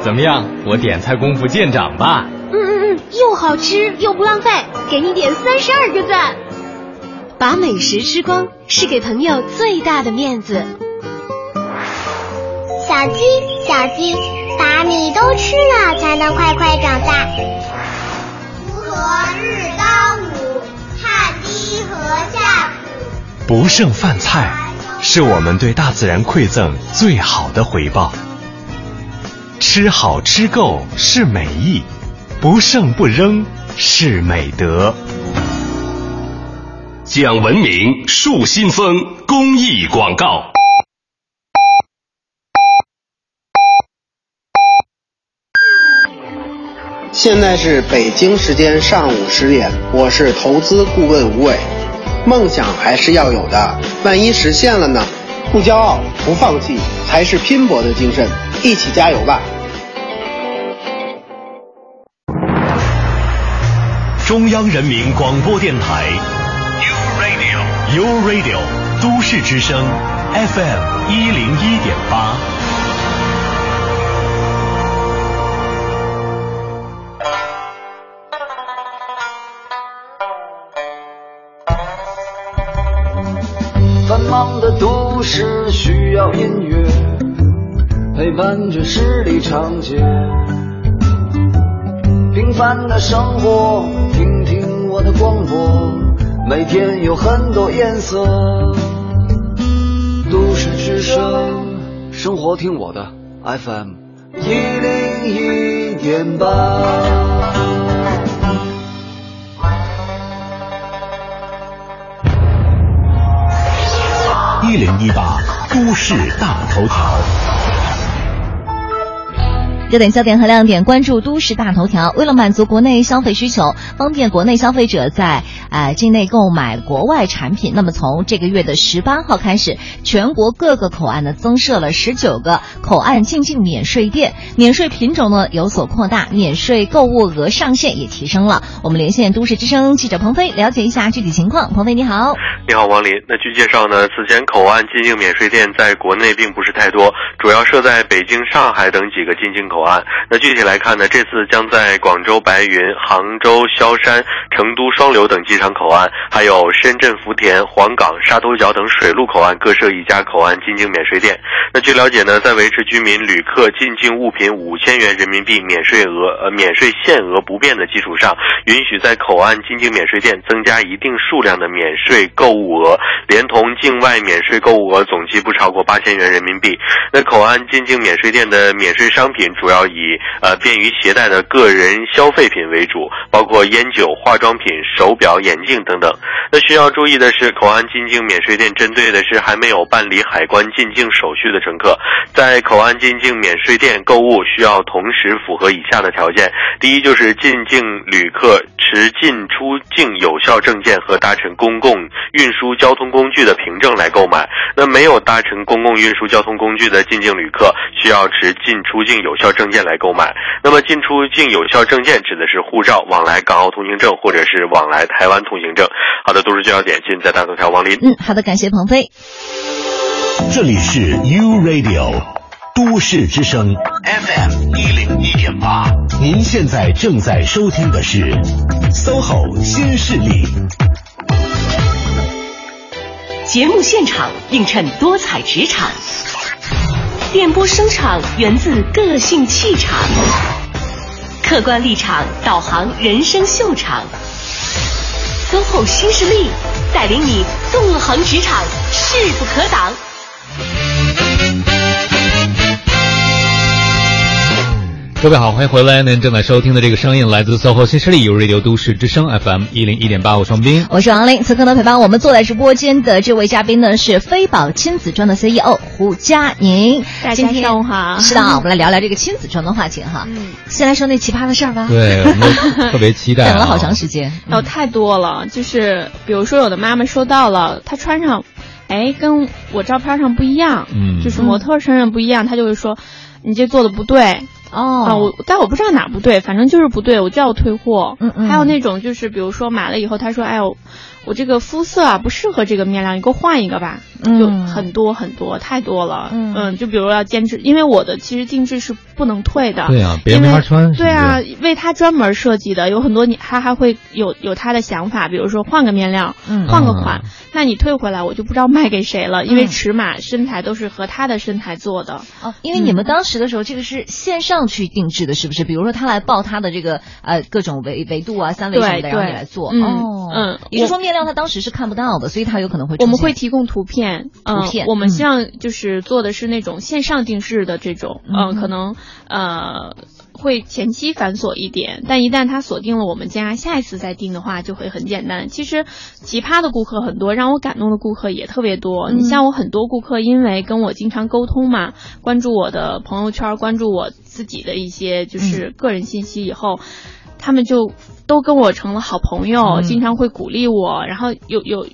怎么样，我点菜功夫见长吧？嗯嗯嗯，又好吃又不浪费，给你点三十二个赞。把美食吃光，是给朋友最大的面子。小鸡，小鸡，把米都吃了，才能快快长大。锄禾日当午，汗滴禾下土。不剩饭菜，是我们对大自然馈赠最好的回报。吃好吃够是美意，不剩不扔是美德。讲文明树新风公益广告。现在是北京时间上午十点，我是投资顾问吴伟。梦想还是要有的，万一实现了呢？不骄傲，不放弃，才是拼搏的精神。一起加油吧！中央人民广播电台，U Radio，U Radio，都市之声，FM 一零一点八。忙的都市需要音乐陪伴着十里长街，平凡的生活，听听我的广播，每天有很多颜色。都市之声，生活听我的 FM 一零一点八。一零一八都市大头条。热点焦点和亮点，关注都市大头条。为了满足国内消费需求，方便国内消费者在呃境内购买国外产品，那么从这个月的十八号开始，全国各个口岸呢增设了十九个口岸进境免税店，免税品种呢有所扩大，免税购物额上限也提升了。我们连线都市之声记者鹏飞，了解一下具体情况。鹏飞你好，你好王林。那据介绍呢，此前口岸进境免税店在国内并不是太多，主要设在北京、上海等几个进境口口岸。那具体来看呢，这次将在广州白云、杭州萧山、成都双流等机场口岸，还有深圳福田、黄冈、沙头角等水陆口岸各设一家口岸进境免税店。那据了解呢，在维持居民旅客进境物品五千元人民币免税额呃免税限额不变的基础上，允许在口岸进境免税店增加一定数量的免税购物额，连同境外免税购物额总计不超过八千元人民币。那口岸进境免税店的免税商品主要以呃便于携带的个人消费品为主，包括烟酒、化妆品、手表、眼镜等等。那需要注意的是，口岸进境免税店针对的是还没有办理海关进境手续的乘客，在口岸进境免税店购物需要同时符合以下的条件：第一，就是进境旅客持进出境有效证件和搭乘公共运输交通工具的凭证来购买。那没有搭乘公共运输交通工具的进境旅客，需要持进出境有效证件来购买。那么进出境有效证件指的是护照、往来港澳通行证或者是往来台湾通行证。好的，都市焦点尽在大头条，王林。嗯，好的，感谢鹏飞。这里是 U Radio 都市之声 FM 一零一点八，您现在正在收听的是 SOHO 新势力。节目现场映衬多彩职场，电波声场源自个性气场，客观立场导航人生秀场。SOHO 新势力带领你纵横职场，势不可挡。各位好，欢迎回来。您正在收听的这个声音来自 SOHO 新势力 u Radio 都市之声 FM 一零一点八，我是王斌，我是王琳。此刻呢，陪伴我们坐在直播间的这位嘉宾呢是飞宝亲子装的 CEO 胡佳宁。大家上午好。是的，我们来聊聊这个亲子装的话题哈。嗯，先来说那奇葩的事儿吧。对，我们 特别期待、啊，等了好长时间。哦、太多了，就是比如说有的妈妈收到了，她穿上，哎，跟我照片上不一样，嗯，就是模特身上不一样，她就会说你这做的不对。哦，啊，我但我不知道哪不对，反正就是不对，我就要退货。嗯嗯。还有那种就是，比如说买了以后，他说：“哎呦，我这个肤色啊不适合这个面料，你给我换一个吧。”嗯，就很多很多，太多了。嗯嗯，就比如要坚持，因为我的其实定制是不能退的。对啊，别人没法穿。对啊，为他专门设计的，有很多你他还会有有他的想法，比如说换个面料，嗯，换个款，那你退回来我就不知道卖给谁了，因为尺码身材都是和他的身材做的。哦，因为你们当时的时候，这个是线上去定制的，是不是？比如说他来报他的这个呃各种维维度啊、三维什么的，让你来做。哦，嗯，也就是说面料他当时是看不到的，所以他有可能会我们会提供图片，图片。我们希望就是做的是那种线上定制的这种，嗯，可能呃会前期繁琐一点，但一旦他锁定了我们家，下一次再订的话就会很简单。其实奇葩的顾客很多，让我感动的顾客也特别多。嗯、你像我很多顾客，因为跟我经常沟通嘛，关注我的朋友圈，关注我自己的一些就是个人信息以后。嗯他们就都跟我成了好朋友，嗯、经常会鼓励我，然后有有，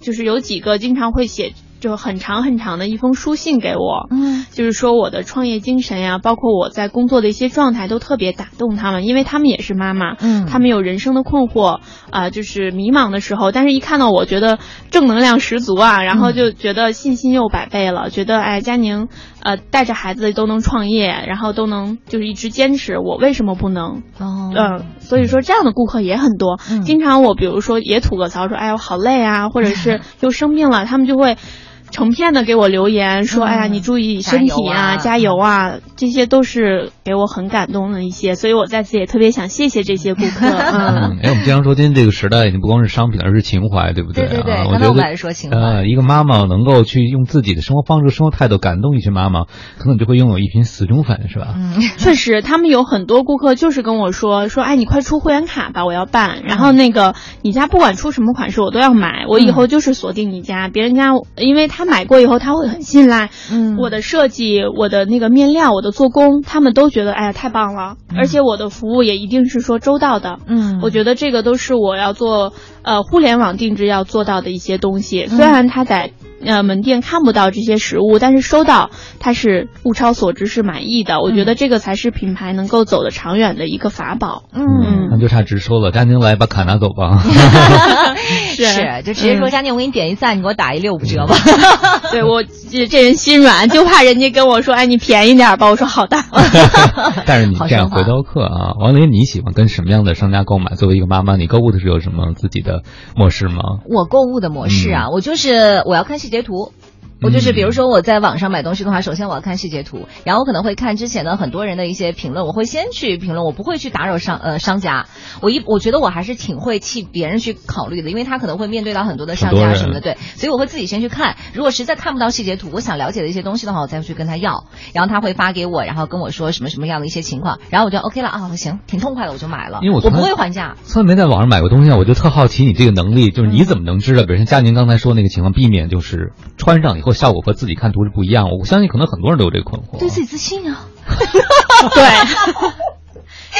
就是有几个经常会写。就很长很长的一封书信给我，嗯，就是说我的创业精神呀，包括我在工作的一些状态都特别打动他们，因为他们也是妈妈，嗯，他们有人生的困惑啊、呃，就是迷茫的时候，但是一看到我觉得正能量十足啊，然后就觉得信心又百倍了，觉得哎，佳宁呃带着孩子都能创业，然后都能就是一直坚持，我为什么不能？哦，嗯、呃，所以说这样的顾客也很多，嗯、经常我比如说也吐个槽说，哎我好累啊，或者是 又生病了，他们就会。成片的给我留言说：“哎呀，你注意身体啊，加油啊！”这些都是给我很感动的一些，所以我在此也特别想谢谢这些顾客。嗯，哎，我们经常说，今天这个时代已经不光是商品，而是情怀，对不对？对对对，啊、我觉得来说情怀。呃，一个妈妈能够去用自己的生活方式、生活态度感动一群妈妈，可能就会拥有一群死忠粉，是吧？嗯，确实，他们有很多顾客就是跟我说说：“哎，你快出会员卡吧，我要办。然后那个你家不管出什么款式，我都要买，我以后就是锁定你家。别人家，因为他买过以后，他。”会很信赖，嗯，我的设计，我的那个面料，我的做工，他们都觉得哎呀太棒了，嗯、而且我的服务也一定是说周到的，嗯，我觉得这个都是我要做呃互联网定制要做到的一些东西，虽然他在。呃，门店看不到这些实物，但是收到它是物超所值，是满意的。我觉得这个才是品牌能够走得长远的一个法宝。嗯，那就差直说了，佳宁来把卡拿走吧。是是，就直接说佳宁，我给你点一赞，你给我打一六五折吧。对我这这人心软，就怕人家跟我说，哎，你便宜点吧。我说好的。但是你这样回头客啊，王林，你喜欢跟什么样的商家购买？作为一个妈妈，你购物的时候有什么自己的模式吗？我购物的模式啊，嗯、我就是我要看截图。我就是，比如说我在网上买东西的话，首先我要看细节图，然后我可能会看之前的很多人的一些评论，我会先去评论，我不会去打扰商呃商家。我一我觉得我还是挺会替别人去考虑的，因为他可能会面对到很多的商家什么的，对，所以我会自己先去看。如果实在看不到细节图，我想了解的一些东西的话，我再去跟他要，然后他会发给我，然后跟我说什么什么样的一些情况，然后我就 OK 了啊，行，挺痛快的，我就买了。因为我我不会还价，从来没在网上买过东西，我就特好奇你这个能力，就是你怎么能知道？比如像佳宁刚才说那个情况，避免就是穿上以后效果和自己看。图是不一样，我相信可能很多人都有这个困惑。对自己自信啊，对，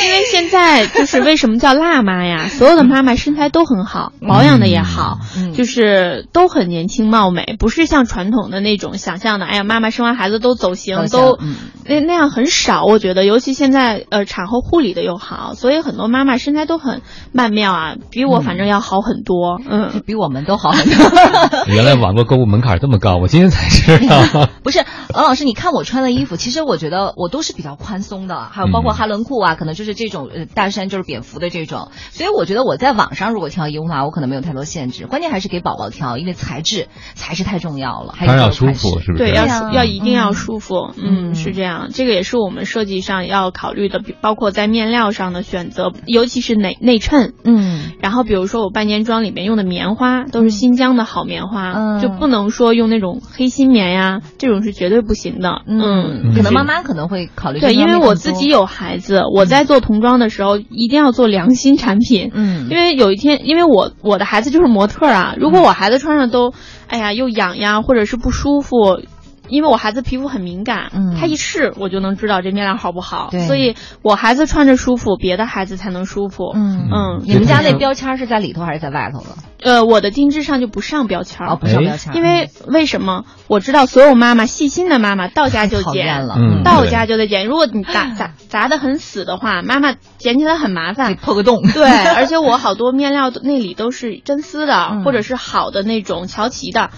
因为现在就是为什么叫辣妈呀？所有的妈妈身材都很好，保养的也好，嗯、就是都很年轻貌美，不是像传统的那种想象的，哎呀，妈妈生完孩子都走形，都那、嗯、那样很少。我觉得，尤其现在呃产后护理的又好，所以很多妈妈身材都很曼妙啊，比我反正要好很多，嗯，嗯比我们都好很多。原来网络购物门槛这么高，我今天才知道。不是，王老师，你看我穿的衣服，其实我觉得我都是比较宽松的，还有包括哈伦裤啊，可能就是这种呃大山就是蝙蝠的这种。所以我觉得我在网上如果挑衣服的话，我可能没有太多限制，关键还是给宝宝挑，因为材质材质太重要了，还是要舒服是不是对，要要一定要舒服，嗯嗯，是这样。这个也是我们设计上要考虑的，比包括在面料上的选择，尤其是内内衬。嗯，然后比如说我半年装里面用的棉花都是新疆的好棉花，嗯就不能说用那种黑心棉呀，这种是绝对不行的。嗯，可能妈妈可能会考虑对，因为我自己有孩子，我在做童装的时候一定要做良心产品。嗯因为有一天，因为我我的孩子就是模特儿啊，如果我孩子穿上都，哎呀又痒呀，或者是不舒服。因为我孩子皮肤很敏感，嗯他一试我就能知道这面料好不好，对所以我孩子穿着舒服，别的孩子才能舒服。嗯嗯，你们家那嗯标签是在里头还是在外头的？呃，我的定制上就不上标签儿哦不上标签儿因为为什么？我知道所有妈妈细心的妈妈到家就剪到家就得剪。如果你砸砸砸的很死的话，妈妈剪起来很麻烦，破个洞。对，而且我好多面料内里都是真丝的，嗯或者是好的那种乔其的。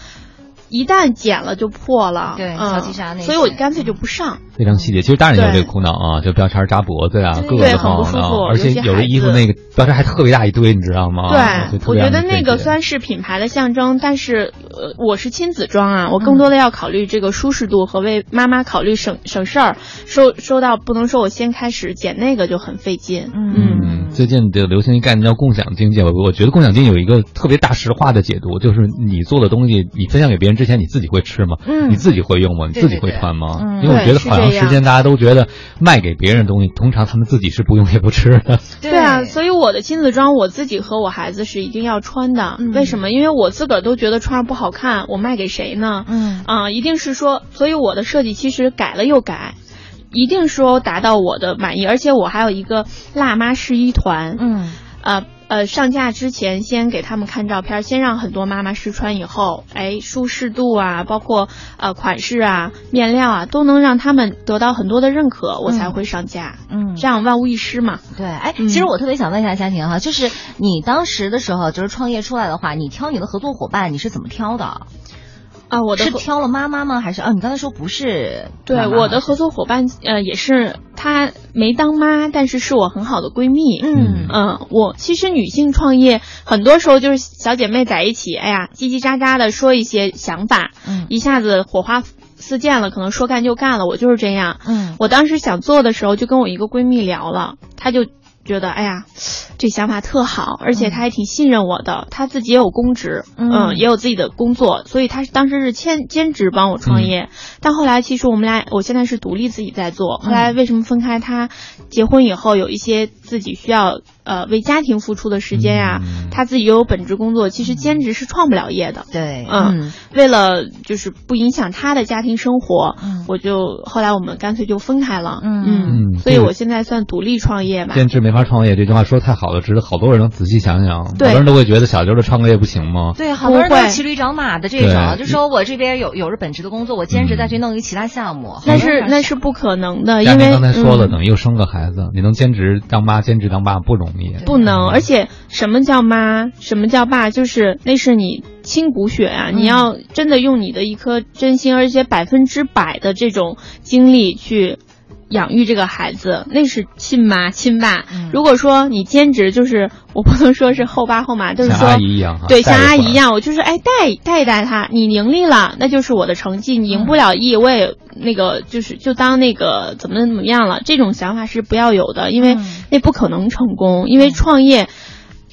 一旦剪了就破了，对嗯乔其纱那些所以我干脆就不上。非常细节。其实大人也有这个苦恼啊，就标签扎脖子呀、对硌得慌很不舒服啊，而且有的衣服那个标签还特别大一堆，你知道吗？对，我觉得那个虽然是品牌的象征，但是呃，我是亲子装啊，我更多的要考虑这个舒适度和为妈妈考虑省省事儿。收收到不能说我先开始剪那个就很费劲。嗯嗯，最近的流行一概念叫共享经济，我我觉得共享经济有一个特别大实话的解读，就是你做的东西，你分享给别人之前，你自己会吃吗？嗯你自己会用吗？你自己会对对穿吗？嗯因为我觉得好长时间大家都觉得卖给别人的东西，通常他们自己是不用也不吃的。对啊，所以我的亲子装我自己和我孩子是一定要穿的。嗯为什么？因为我自个儿都觉得穿上不好看，我卖给谁呢？嗯啊、一定是说，所以我的设计其实改了又改。一定说达到我的满意，而且我还有一个辣妈试衣团，嗯，呃呃，上架之前先给他们看照片，先让很多妈妈试穿以后，哎，舒适度啊，包括呃款式啊、面料啊，都能让他们得到很多的认可，我才会上架。嗯这样万无一失嘛。对，哎，其实我特别想问一下家庭哈，就是你当时的时候，就是创业出来的话，你挑你的合作伙伴，你是怎么挑的？啊，我的是挑了妈妈吗？还是啊？你刚才说不是对，我的合作伙伴，呃，也是她没当妈，但是是我很好的闺蜜。嗯嗯，我其实女性创业很多时候就是小姐妹在一起，哎呀，叽叽喳喳的说一些想法，嗯一下子火花四溅了，可能说干就干了。我就是这样。嗯我当时想做的时候，就跟我一个闺蜜聊了，她就觉得，哎呀，这想法特好，而且他还挺信任我的，他自己也有公职，嗯也有自己的工作，所以他是当时是兼兼职帮我创业。但后来其实我们俩，我现在是独立自己在做。后来为什么分开？他结婚以后有一些自己需要呃为家庭付出的时间呀、他自己又有本职工作，其实兼职是创不了业的。对，嗯，为了就是不影响他的家庭生活，嗯我就后来我们干脆就分开了。嗯嗯所以我现在算独立创业吧。兼职没法创业，这句话说得太好了，值得好多人能仔细想想。好对多人都会觉得小刘的创业不行吗？对，好多人都骑驴找马的这种，就说我这边有有着本职的工作，我兼职再去弄一个其他项目，那是那是不可能的，因为刚才说了，嗯等于又生个孩子，你能兼职当妈、兼职当爸不容易。不能，而且什么叫妈，什么叫爸，就是那是你亲骨血啊！你要真的用你的一颗真心，而且百分之百的这种精力去养育这个孩子，那是亲妈亲爸。如果说你兼职，就是我不能说是后爸后妈，就是像说阿姨一样哈对，像阿姨一样，我就是哎带带一带他，你盈利了，那就是我的成绩；你赢不了亿，我也那个就是就当那个怎么怎么样了。这种想法是不要有的，因为那不可能成功，因为创业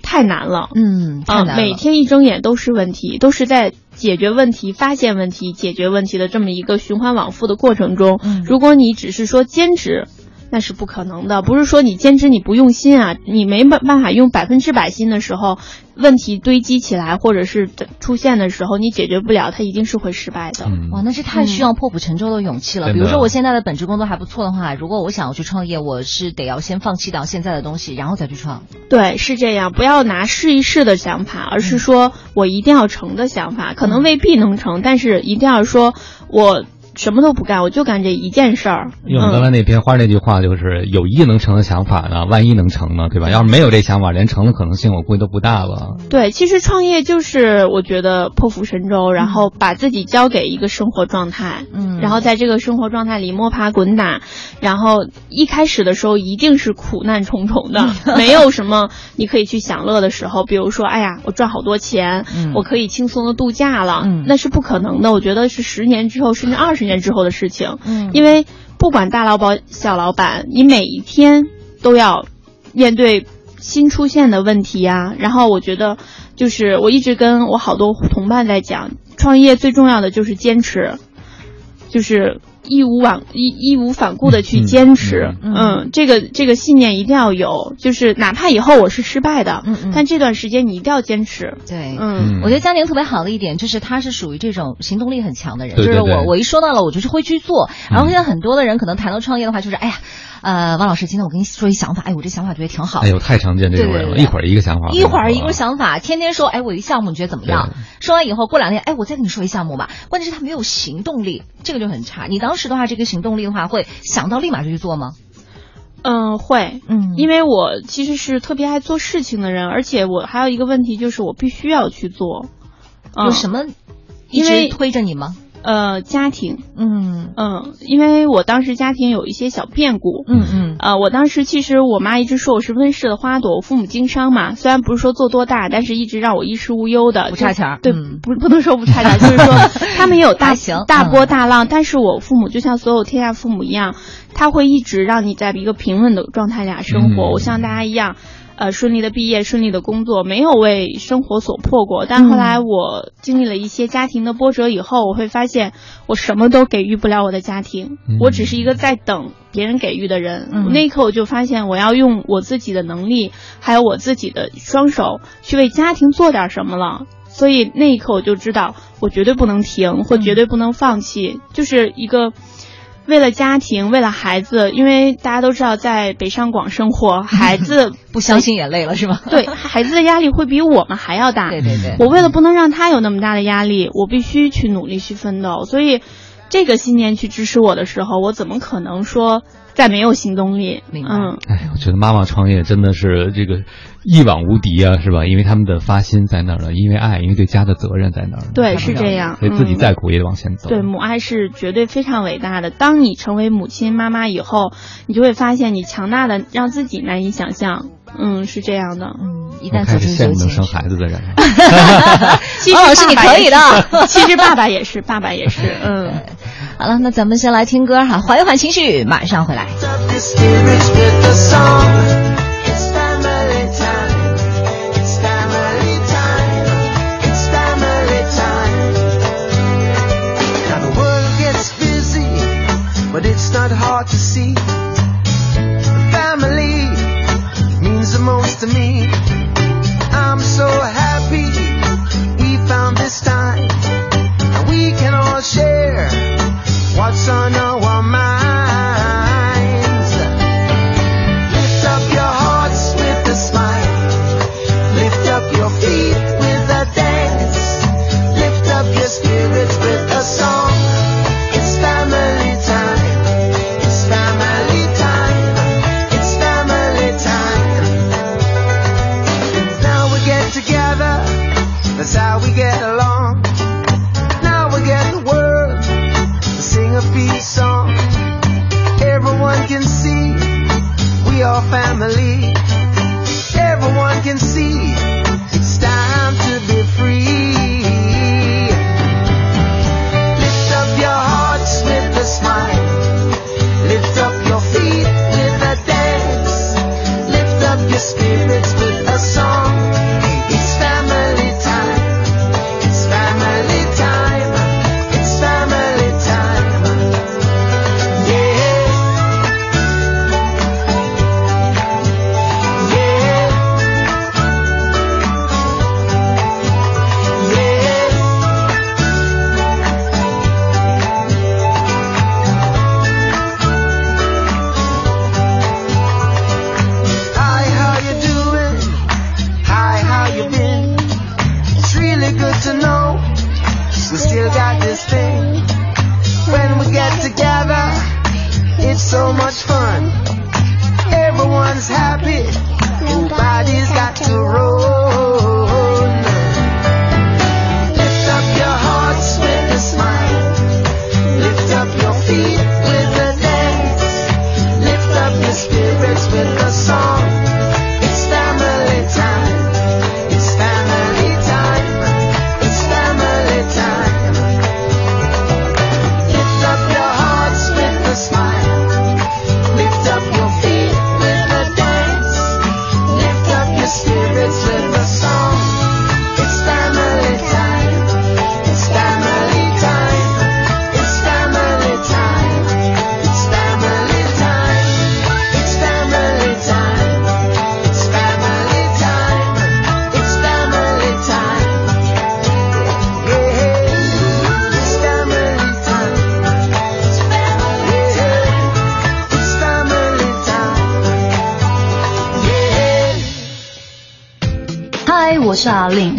太难了。嗯，太啊，每天一睁眼都是问题，都是在解决问题、发现问题、解决问题的这么一个循环往复的过程中。嗯如果你只是说兼职，那是不可能的。不是说你坚持你不用心啊，你没办办法用百分之百心的时候，问题堆积起来或者是出现的时候，你解决不了，它一定是会失败的。嗯哇，那是太需要破釜沉舟的勇气了。比如说，我现在的本职工作还不错的话，如果我想要去创业，我是得要先放弃掉现在的东西，然后再去创。对，是这样，不要拿试一试的想法，而是说我一定要成的想法，可能未必能成，但是一定要说我什么都不干，我就干这一件事儿。用刚才那篇花那句话，就是有意能成的想法呢，万一能成呢，对吧？要是没有这想法，连成的可能性我估计都不大了。对，其实创业就是我觉得破釜沉舟，然后把自己交给一个生活状态，嗯然后在这个生活状态里摸爬滚打，然后一开始的时候一定是苦难重重的，没有什么你可以去享乐的时候，比如说，哎呀，我赚好多钱，嗯我可以轻松的度假了，嗯那是不可能的。我觉得是十年之后，甚至二十年之后的事情，嗯。因为不管大老板小老板，你每一天都要面对新出现的问题呀、然后我觉得，就是我一直跟我好多同伴在讲，创业最重要的就是坚持，就是义无往义义无反顾的去坚持。嗯嗯这个这个信念一定要有，就是哪怕以后我是失败的，嗯嗯但这段时间你一定要坚持。对，嗯我觉得嘉宁特别好的一点就是他是属于这种行动力很强的人，对对对就是我我一说到了，我就是会去做。然后现在很多的人可能谈到创业的话，就是哎呀，呃，王老师，今天我跟你说一想法，哎，我这想法觉得挺好。哎呦，太常见这种人了，一会儿一个想法，一会儿一个个想法，天天说，哎，我有一项目，你觉得怎么样？说完以后，过两天，哎，我再跟你说一项目吧。关键是他没有行动力，这个就很差。你当时的话，这个行动力的话，会想到立马就去做吗？嗯，会，嗯，因为我其实是特别爱做事情的人，而且我还有一个问题就是我必须要去做。有什么一直推着你吗？呃，家庭，嗯。嗯，因为我当时家庭有一些小变故，嗯嗯，呃，我当时其实我妈一直说我是温室的花朵，我父母经商嘛，虽然不是说做多大，但是一直让我衣食无忧的，不差钱儿对，嗯。不 不能说不差钱儿，就是说他们也有大 行大波嗯大浪，但是我父母就像所有天下父母一样，他会一直让你在一个平稳的状态下生活。嗯。我像大家一样。呃，顺利的毕业，顺利的工作，没有为生活所迫过。但后嗯来我经历了一些家庭的波折以后，我会发现我什么都给予不了我的家庭，嗯我只是一个在等别人给予的人。嗯那一刻我就发现，我要用我自己的能力，还有我自己的双手去为家庭做点什么了。所以那一刻我就知道，我绝对不能停，或绝对不能放弃，就是一个。为了家庭，为了孩子，因为大家都知道，在北上广生活，孩子不相信眼泪了是吗？对，孩子的压力会比我们还要大。对对对我为了不能让他有那么大的压力，我必须去努力去奋斗。所以，这个信念去支持我的时候，我怎么可能说再没有行动力？明白嗯，哎，我觉得妈妈创业真的是这个一往无敌啊，是吧？因为他们的发心在那儿了，因为爱，因为对家的责任在那儿了。对，是这样。所以自己嗯再苦也得往前走。对，母爱是绝对非常伟大的。当你成为母亲、妈妈以后，你就会发现你强大的让自己难以想象。嗯，是这样的，一旦始羡出生，生孩子的人，其实老师你可以的，其实爸爸也是，爸爸也是，嗯，好了，那咱们先来听歌哈，缓一缓情绪，马上回来。Most to me. I'm so happy we found this time. We can all share what's on our minds. Lift up your hearts with a smile. Lift up your feet with a dance. Lift up your spirits with a song.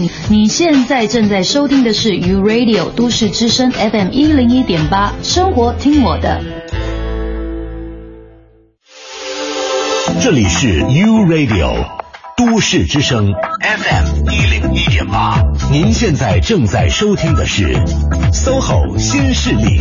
你你现在正在收听的是 U Radio 都市之声 FM 一零一点八，生活听我的。这里是 U Radio 都市之声 FM 一零一点八，您现在正在收听的是 SOHO 新势力。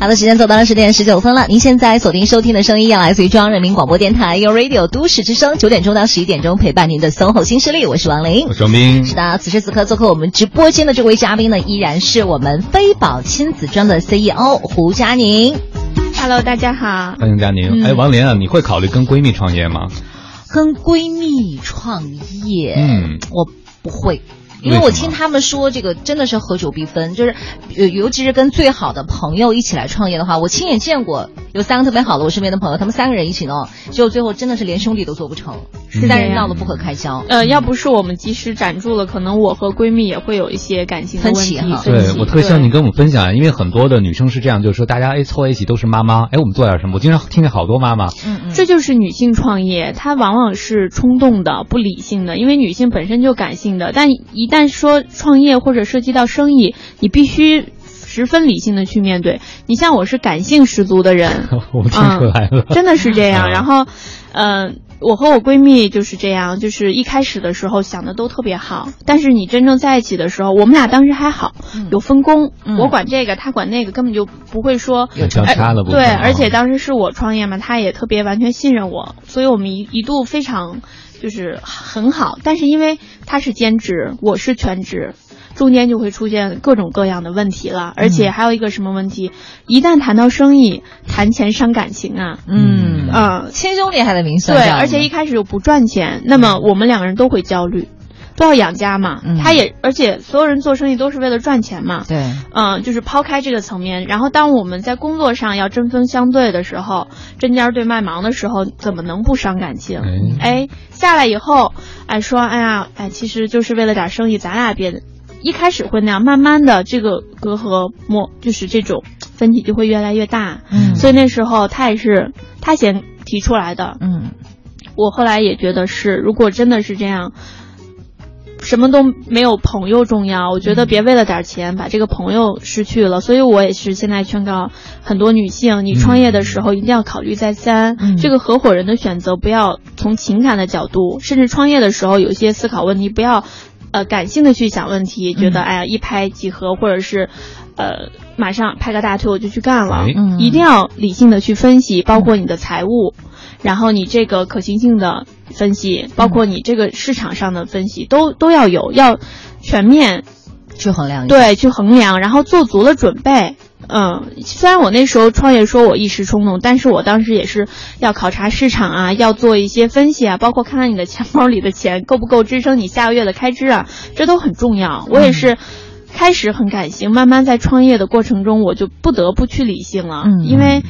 好的，时间走到了十点十九分了。您现在锁定收听的声音要，来自于中央人民广播电台 u Radio 都市之声，九点钟到十一点钟陪伴您的 SOHO 新势力，我是王琳，我是王斌。是的，此时此刻做客我们直播间的这位嘉宾呢，依然是我们飞宝亲子装的 CEO 胡佳宁。Hello，大家好。欢迎佳宁。嗯哎，王琳啊，你会考虑跟闺蜜创业吗？跟闺蜜创业，嗯，我不会。因为我听他们说，这个真的是合久必分，就是，呃，尤其是跟最好的朋友一起来创业的话，我亲眼见过有三个特别好的我身边的朋友，他们三个人一起弄，结果最后真的是连兄弟都做不成，是三人闹得不可开交。呃，要不是我们及时站住了，可能我和闺蜜也会有一些感情分歧哈。对我特别希望你跟我们分享，因为很多的女生是这样，就是说大家哎凑在一起都是妈妈，哎我们做点什么？我经常听见好多妈妈，嗯这就是女性创业，她往往是冲动的、不理性的，因为女性本身就感性的，但一旦说创业或者涉及到生意，你必须十分理性的去面对。你像我是感性十足的人，我听出来了，真的是这样。啊。然后，嗯、我和我闺蜜就是这样，就是一开始的时候想的都特别好，但是你真正在一起的时候，我们俩当时还好，有分工，我管这个，他管那个，根本就不会说有交叉了而对，而且当时是我创业嘛，他也特别完全信任我，所以我们一一度非常就是很好。但是因为他是兼职，我是全职。中间就会出现各种各样的问题了，而且还有一个什么问题？一旦谈到生意，谈钱伤感情啊。嗯啊，亲兄弟还得明算对，账呢而且一开始又不赚钱，那么我们两个人都会焦虑，都要养家嘛。他也，而且所有人做生意都是为了赚钱嘛。对，嗯，就是抛开这个层面，然后当我们在工作上要针锋相对的时候，针尖对麦芒的时候，怎么能不伤感情？哎，下来以后，哎说，哎呀，哎，其实就是为了点生意，咱俩别。一开始会那样，慢慢的这个隔阂磨就是这种分歧就会越来越大。嗯所以那时候他也是他先提出来的。嗯，我后来也觉得是，如果真的是这样，什么都没有朋友重要。我觉得别为了点钱把这个朋友失去了。所以我也是现在劝告很多女性，你创业的时候一定要考虑再三。这个合伙人的选择不要从情感的角度，甚至创业的时候有一些思考问题，不要呃感性的去想问题，觉得哎呀一拍即合，或者是。呃，马上拍个大腿我就去干了，嗯一定要理性的去分析，包括你的财务，然后你这个可行性的分析，包括你这个市场上的分析，都都要有，要全面去衡量。对，去衡量，然后做足了准备。嗯，虽然我那时候创业说我一时冲动，但是我当时也是要考察市场啊，要做一些分析啊，包括看看你的钱包里的钱够不够支撑你下个月的开支啊，这都很重要。我也是。开始很感性，慢慢在创业的过程中，我就不得不去理性了，嗯因为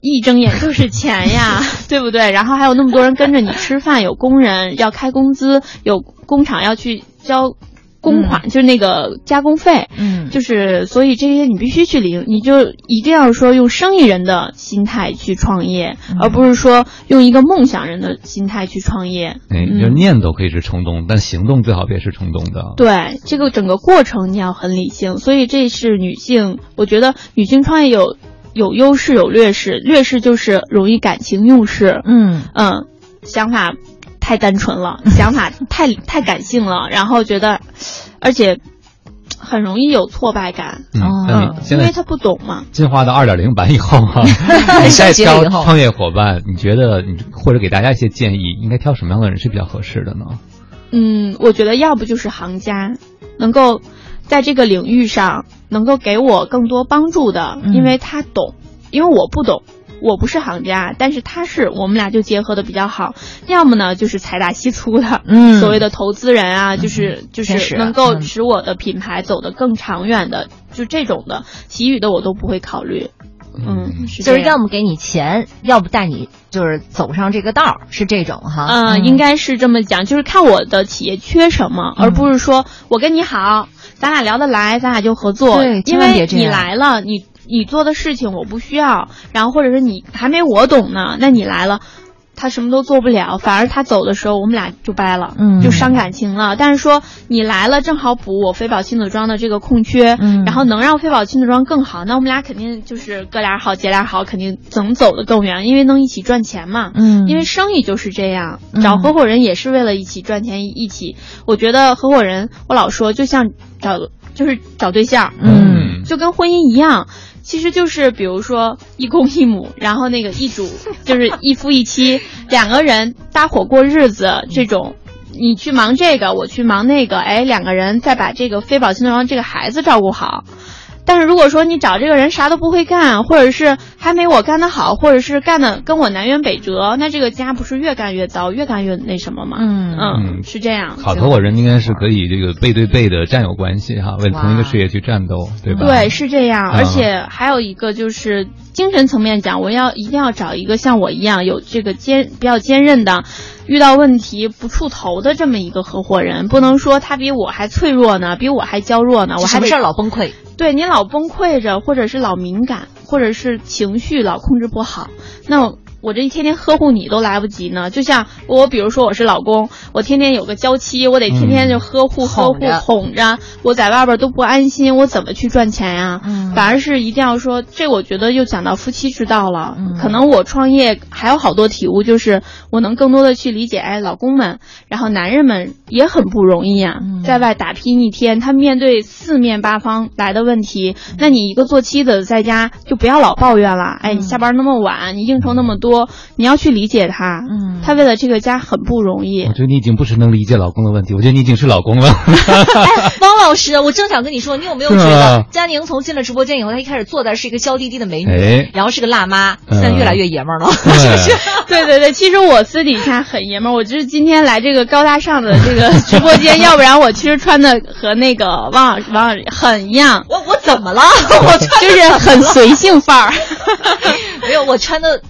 一睁眼就是钱呀，对不对？然后还有那么多人跟着你吃饭，有工人要开工资，有工厂要去交公款，就是那个加工费，嗯，就是所以这些你必须去领，你就一定要说用生意人的心态去创业，嗯而不是说用一个梦想人的心态去创业。哎，就是念头可以是冲动，但行动最好别是冲动的。对这个整个过程你要很理性，所以这是女性，我觉得女性创业有有优势有劣势，劣势就是容易感情用事，嗯嗯，想法太单纯了，想法太 太感性了，然后觉得，而且很容易有挫败感，嗯，因为他不懂嘛。进化到二点零版以后哈、你再挑创业伙伴，你觉得你或者给大家一些建议，应该挑什么样的人是比较合适的呢？嗯，我觉得要不就是行家，能够在这个领域上能够给我更多帮助的，因为他懂，因为我不懂。我不是行家，但是他是，我们俩就结合的比较好。要么呢，就是财大气粗的，嗯所谓的投资人啊，就是就是能够使我的品牌走得更长远的，就这种的，其余的我都不会考虑。嗯，是就是要么给你钱，要不带你就是走上这个道儿，是这种哈。嗯，应该是这么讲，就是看我的企业缺什么，而不是说我跟你好，咱俩聊得来，咱俩就合作。对千因为你来了，你你做的事情我不需要，然后或者是你还没我懂呢，那你来了。他什么都做不了，反而他走的时候我们俩就掰了，嗯就伤感情了。但是说你来了，正好补我飞宝亲子装的这个空缺，嗯然后能让飞宝亲子装更好，那我们俩肯定就是哥俩好，姐俩好，肯定能走得更远，因为能一起赚钱嘛。嗯因为生意就是这样，嗯找合伙人也是为了一起赚钱，一起。我觉得合伙人，我老说就像找就是找对象，嗯就跟婚姻一样。其实就是比如说一公一母，然后那个一主 就是一夫一妻，两个人搭伙过日子这种。你去忙这个，我去忙那个，哎，两个人再把这个非宝亲子装这个孩子照顾好。但是如果说你找这个人啥都不会干，或者是还没我干得好，或者是干的跟我南辕北辙，那这个家不是越干越糟，越干越那什么吗？嗯嗯，是这样。好合伙人应该是可以这个背对背的战友关系哈，为了同一个事业去战斗，对吧？对，是这样。嗯而且还有一个就是精神层面讲，我要一定要找一个像我一样有这个坚比较坚韧的，遇到问题不触头的这么一个合伙人，不能说他比我还脆弱呢，比我还娇弱呢，我还得什么事儿老崩溃。对你老崩溃着，或者是老敏感，或者是情绪老控制不好，那我这一天天呵护你都来不及呢。就像我，比如说我是老公，我天天有个娇妻，我得天天就呵护、呵护哄着、我在外边都不安心，我怎么去赚钱呀？嗯。反而是一定要说，这我觉得又讲到夫妻之道了。嗯。可能我创业还有好多体悟，就是我能更多的去理解，哎，老公们，然后男人们也很不容易啊，嗯。在外打拼一天，他面对四面八方来的问题，那你一个做妻子在家就不要老抱怨了，哎，你下班那么晚，你应酬那么多，你要去理解他，嗯他为了这个家很不容易我。觉得你已经不是能理解老公的问题，我觉得你已经是老公了。哎，汪老师，我正想跟你说，你有没有觉得啊佳宁从进了直播间以后，她一开始坐的是一个娇滴滴的美女，哎然后是个辣妈，嗯现在越来越爷们儿了，对 是不是？对对对，其实我私底下很爷们儿，我就是今天来这个高大上的这个 直播间，要不然我其实穿的和那个汪老师汪老师很一样，我我怎么了？我穿就是很随性范儿。没有，我穿的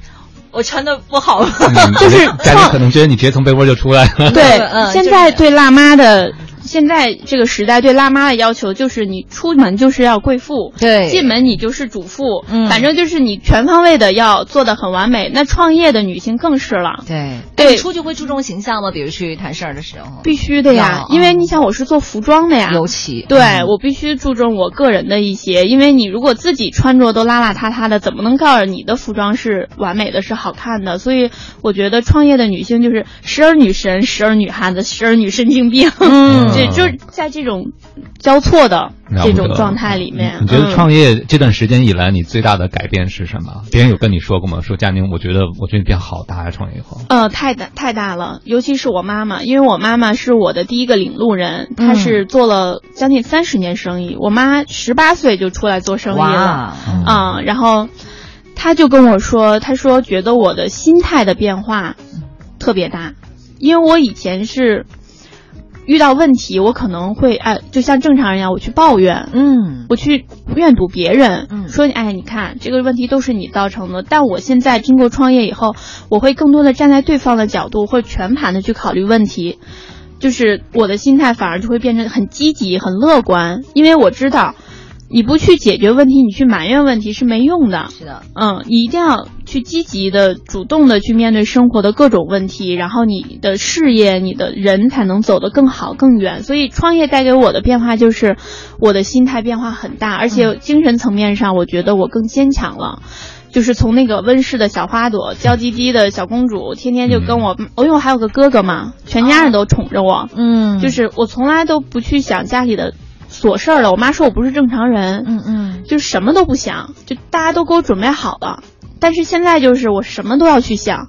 我穿的不好吗？嗯 就是家里可能觉得你直接从被窝就出来了。对，嗯现在对辣妈的。现在这个时代对辣妈的要求就是你出门就是要贵妇，对。进门你就是主妇，嗯。反正就是你全方位的要做的很完美。那创业的女性更是了，对，对。你出去会注重形象吗？比如去谈事儿的时候，必须的呀，因为你想我是做服装的呀，尤其。对、嗯。我必须注重我个人的一些，因为你如果自己穿着都邋邋遢遢的，怎么能告诉你的服装是完美的、是好看的？所以我觉得创业的女性就是时而女神，时而女汉子，时而女神经病，嗯 这就是在这种交错的这种状态里面。你觉得嗯创业这段时间以来，你最大的改变是什么？别人有跟你说过吗？说佳宁，我觉得我觉得你变好大呀，创业以后。呃，太大太大了，尤其是我妈妈，因为我妈妈是我的第一个领路人，她嗯是做了将近三十年生意。我妈十八岁就出来做生意了，哇，啊、然后她就跟我说，她说觉得我的心态的变化特别大，因为我以前是遇到问题，我可能会哎，就像正常人一样，我去抱怨，嗯，我去怨堵别人，嗯说哎，你看这个问题都是你造成的。但我现在经过创业以后，我会更多的站在对方的角度，会全盘的去考虑问题，就是我的心态反而就会变成很积极、很乐观，因为我知道。你不去解决问题，你去埋怨问题是没用的。是的，嗯，你一定要去积极的、主动的去面对生活的各种问题，然后你的事业、你的人才能走得更好、更远。所以创业带给我的变化就是，我的心态变化很大，而且精神层面上，我觉得我更坚强了。就是从那个温室的小花朵、娇滴滴的小公主，天天就跟我，因为我还有个哥哥嘛，全家人都宠着我。嗯就是我从来都不去想家里的琐事儿了。我妈说我不是正常人，嗯嗯，就什么都不想，就大家都给我准备好了。但是现在就是我什么都要去想，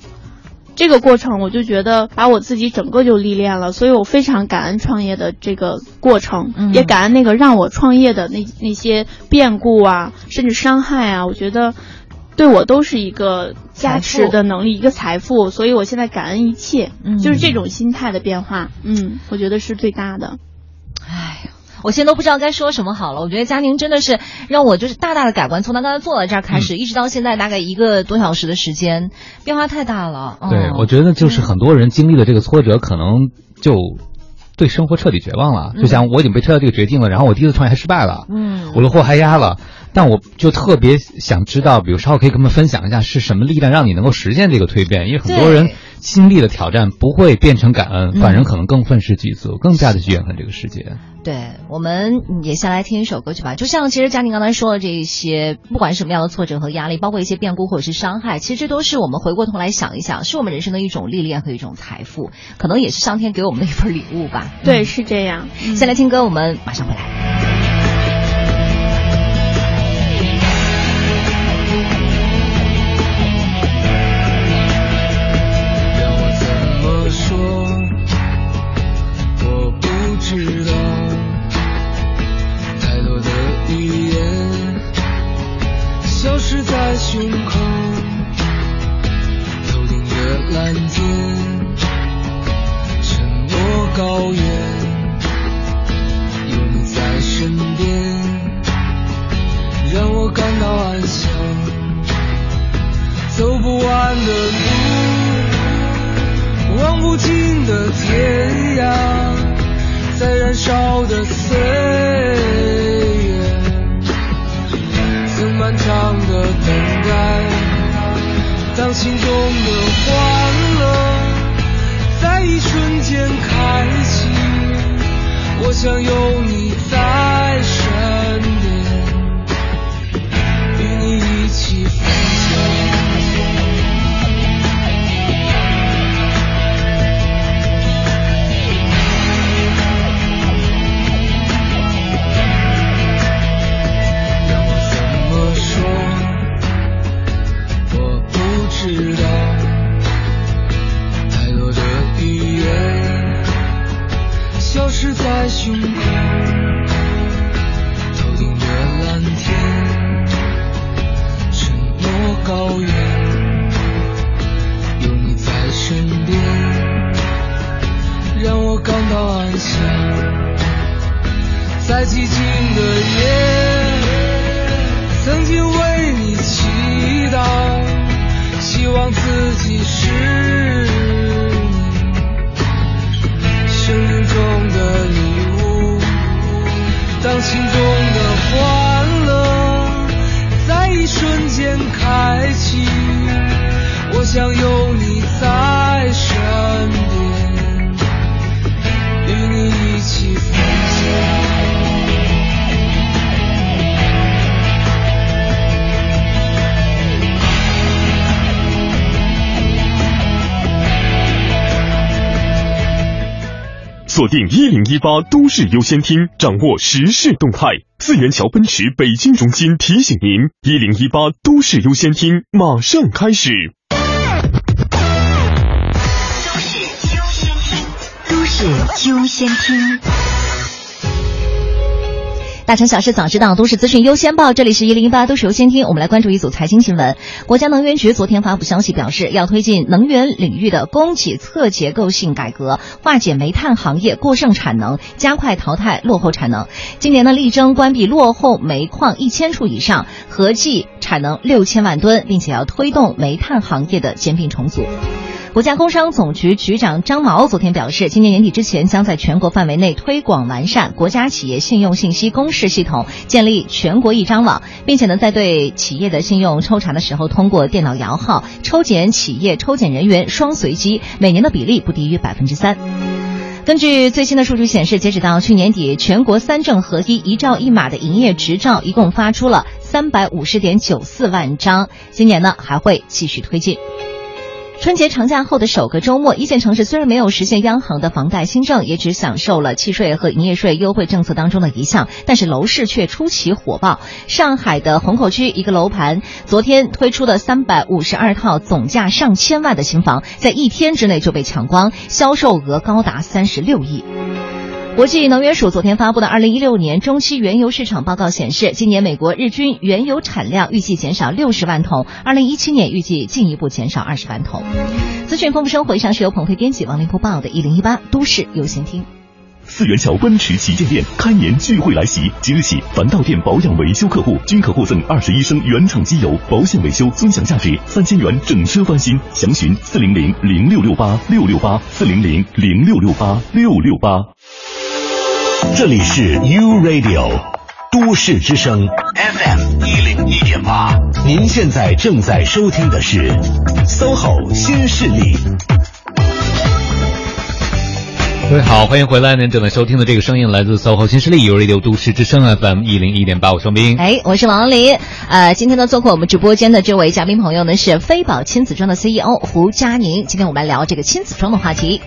这个过程我就觉得把我自己整个就历练了，所以我非常感恩创业的这个过程，嗯也感恩那个让我创业的那那些变故啊，甚至伤害啊，我觉得对我都是一个加持的能力，一个财富，所以我现在感恩一切，嗯就是这种心态的变化，嗯，我觉得是最大的。哎呀。我现在都不知道该说什么好了。我觉得佳宁真的是让我就是大大的改观，从他刚才坐在这儿开嗯始，一直到现在大概一个多小时的时间，变化太大了。嗯、对，我觉得就是很多人经历了这个挫折，可能就对生活彻底绝望了。就像我已经被推到这个绝境了，然后我第一次创业还失败了，嗯我的货还压了。但我就特别想知道，比如稍后可以跟我们分享一下是什么力量让你能够实现这个蜕变？因为很多人经历的挑战不会变成感恩，嗯反而可能更愤世嫉俗，更加的去怨恨这个世界。对，我们也先来听一首歌曲吧。就像其实佳宁刚才说的这一些，不管什么样的挫折和压力，包括一些变故或者是伤害，其实这都是我们回过头来想一想，是我们人生的一种历练和一种财富，可能也是上天给我们的一份礼物吧。对，是这样。先来听歌，我们马上回来。八都市优先厅，掌握时事动态。四元桥奔驰北京中心提醒您：一零一八都市优先厅马上开始。都市优先厅。都市优先厅，大城小事早知道，都市资讯优先报。这里是一零一八都市优先听，我们来关注一组财经新闻。国家能源局昨天发布消息表示，要推进能源领域的供给侧结构性改革，化解煤炭行业过剩产能，加快淘汰落后产能。今年呢，力争关闭落后煤矿一千处以上，合计产能六千万吨，并且要推动煤炭行业的兼并重组。国家工商总局局长张毛昨天表示，今年年底之前将在全国范围内推广完善国家企业信用信息公示系统，建立全国一张网，并且呢，在对企业的信用抽查的时候，通过电脑摇号抽检企业抽检人员双随机，每年的比例不低于百分之三。根据最新的数据显示，截止到去年底，全国三证合一、一照一码的营业执照一共发出了三百五十点九四万张，今年呢还会继续推进。春节长假后的首个周末，一线城市虽然没有实现央行的房贷新政，也只享受了契税和营业税优惠政策当中的一项，但是楼市却出奇火爆。上海的虹口区一个楼盘昨天推出的三百五十二套总价上千万的新房，在一天之内就被抢光，销售额高达三十六亿。国际能源署昨天发布的二零一六年中期原油市场报告显示，今年美国日均原油产量预计减少六十万桶，二零一七年预计进一步减少二十万桶。资讯丰富生活，以上是由鹏飞编辑、王林播报的《一零一八都市优先听》。四元桥奔驰旗舰店开年聚会来袭，即日起，凡到店保养维修客户均可获赠二十一升原厂机油，保险维修尊享价值三千元，整车翻新。详询四零零零六六八六六八四零零零六六八六六八。这里是 U Radio 都市之声 FM 一零一点八，您现在正在收听的是 SOHO 新势力。各位好，欢迎回来。您正在收听的这个声音来自 SOHO 新势力 u Radio 都市之声 FM 一零一点八，我双冰。哎，我是王林。呃，今天呢，做客我们直播间的这位嘉宾朋友呢是飞宝亲子装的 CEO 胡佳宁。今天我们来聊这个亲子装的话题。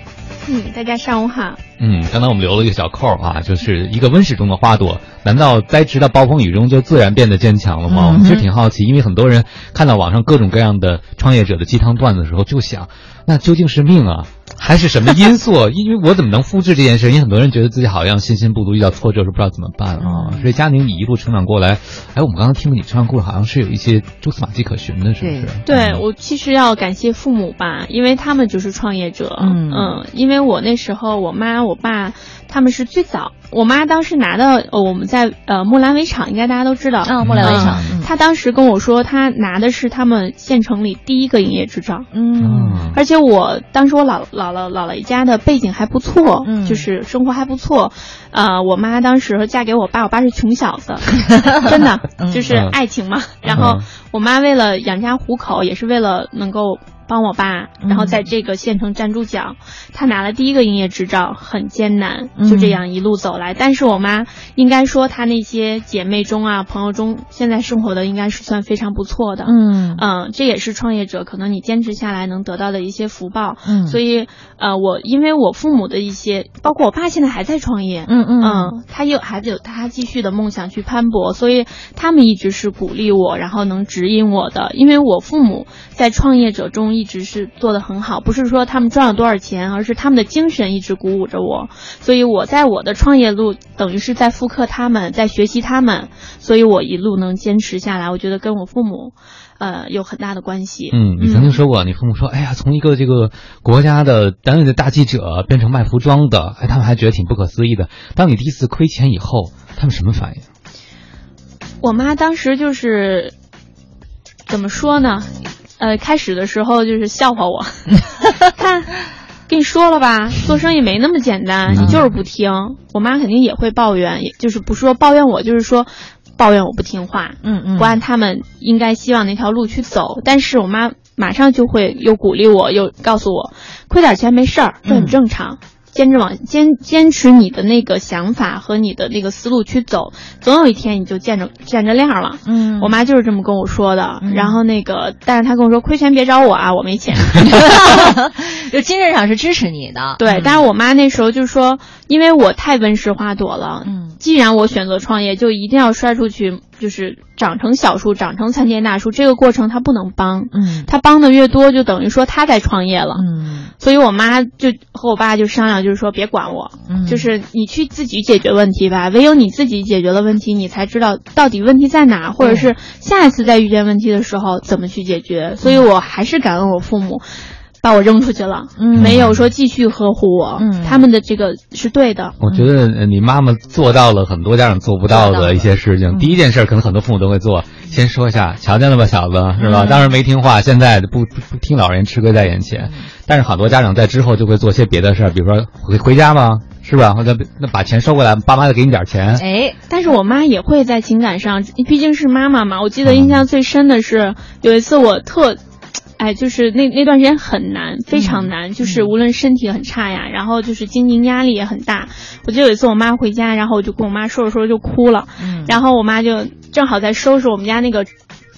嗯，大家上午好。嗯，刚才我们留了一个小扣啊，就是一个温室中的花朵，难道栽植到暴风雨中就自然变得坚强了吗？我们其实挺好奇，因为很多人看到网上各种各样的创业者的鸡汤段子的时候，就想，那究竟是命啊？还是什么因素？因为我怎么能复制这件事？因为很多人觉得自己好像信心不足，遇到挫折是不知道怎么办啊。所以佳宁，你一路成长过来，哎，我们刚刚听了你成长故事，好像是有一些蛛丝马迹可循的，是不是？对我其实要感谢父母吧，因为他们就是创业者。嗯嗯，因为我那时候我妈我爸他们是最早，我妈当时拿到呃我们在呃木兰围场，应该大家都知道嗯，木兰围场。她当时跟我说，她拿的是他们县城里第一个营业执照。嗯，而且我当时我姥姥姥姥爷家的背景还不错，嗯，就是生活还不错。啊，我妈当时嫁给我爸，我爸是穷小子，真的就是爱情嘛。然后我妈为了养家糊口，也是为了能够。帮我爸，然后在这个县城站住脚，他拿了第一个营业执照，很艰难，就这样一路走来。但是我妈应该说，她那些姐妹中啊，朋友中，现在生活的应该是算非常不错的。嗯嗯，这也是创业者可能你坚持下来能得到的一些福报。嗯，所以呃，我因为我父母的一些，包括我爸现在还在创业。嗯嗯嗯，他有孩子有他继续的梦想去攀搏，所以他们一直是鼓励我，然后能指引我的。因为我父母在创业者中。一直是做的很好，不是说他们赚了多少钱，而是他们的精神一直鼓舞着我。所以我在我的创业路，等于是在复刻他们，在学习他们，所以我一路能坚持下来，我觉得跟我父母，呃，有很大的关系。嗯，你曾经说过，你父母说，哎呀，从一个这个国家的单位的大记者变成卖服装的，哎，他们还觉得挺不可思议的。当你第一次亏钱以后，他们什么反应？我妈当时就是怎么说呢？呃，开始的时候就是笑话我，看，跟你说了吧，做生意没那么简单，你就是不听。我妈肯定也会抱怨，也就是不说抱怨我，就是说抱怨我不听话，嗯嗯，不按他们应该希望那条路去走。但是我妈马上就会又鼓励我，又告诉我，亏点钱没事儿，这很正常。坚持往坚坚持你的那个想法和你的那个思路去走，总有一天你就见着见着亮了。嗯，我妈就是这么跟我说的。然后那个，但是她跟我说，亏钱别找我啊，我没钱。就精神上是支持你的。对，但是我妈那时候就说，因为我太温室花朵了。嗯，既然我选择创业，就一定要摔出去，就是长成小树，长成参天大树。这个过程他不能帮。嗯，他帮的越多，就等于说他在创业了。嗯，所以我妈就和我爸就商量，就是说别管我，嗯，就是你去自己解决问题吧。唯有你自己解决了问题，你才知道到底问题在哪，或者是下一次再遇见问题的时候怎么去解决。所以我还是感恩我父母。把我扔出去了，嗯，没有说继续呵护我，嗯，他们的这个是对的。我觉得你妈妈做到了很多家长做不到的一些事情。第一件事可能很多父母都会做，先说一下，瞧见了吧，小子，是吧？当时没听话，现在不不听老人，吃亏在眼前。但是很多家长在之后就会做些别的事儿，比如说回回家吧，是吧？或者那把钱收过来，爸妈再给你点钱。哎，但是我妈也会在情感上，毕竟是妈妈嘛。我记得印象最深的是有一次我特。哎，就是那那段时间很难，非常难，嗯、就是无论身体很差呀，然后就是经营压力也很大。我记得有一次我妈回家，然后我就跟我妈说着说着就哭了，嗯、然后我妈就正好在收拾我们家那个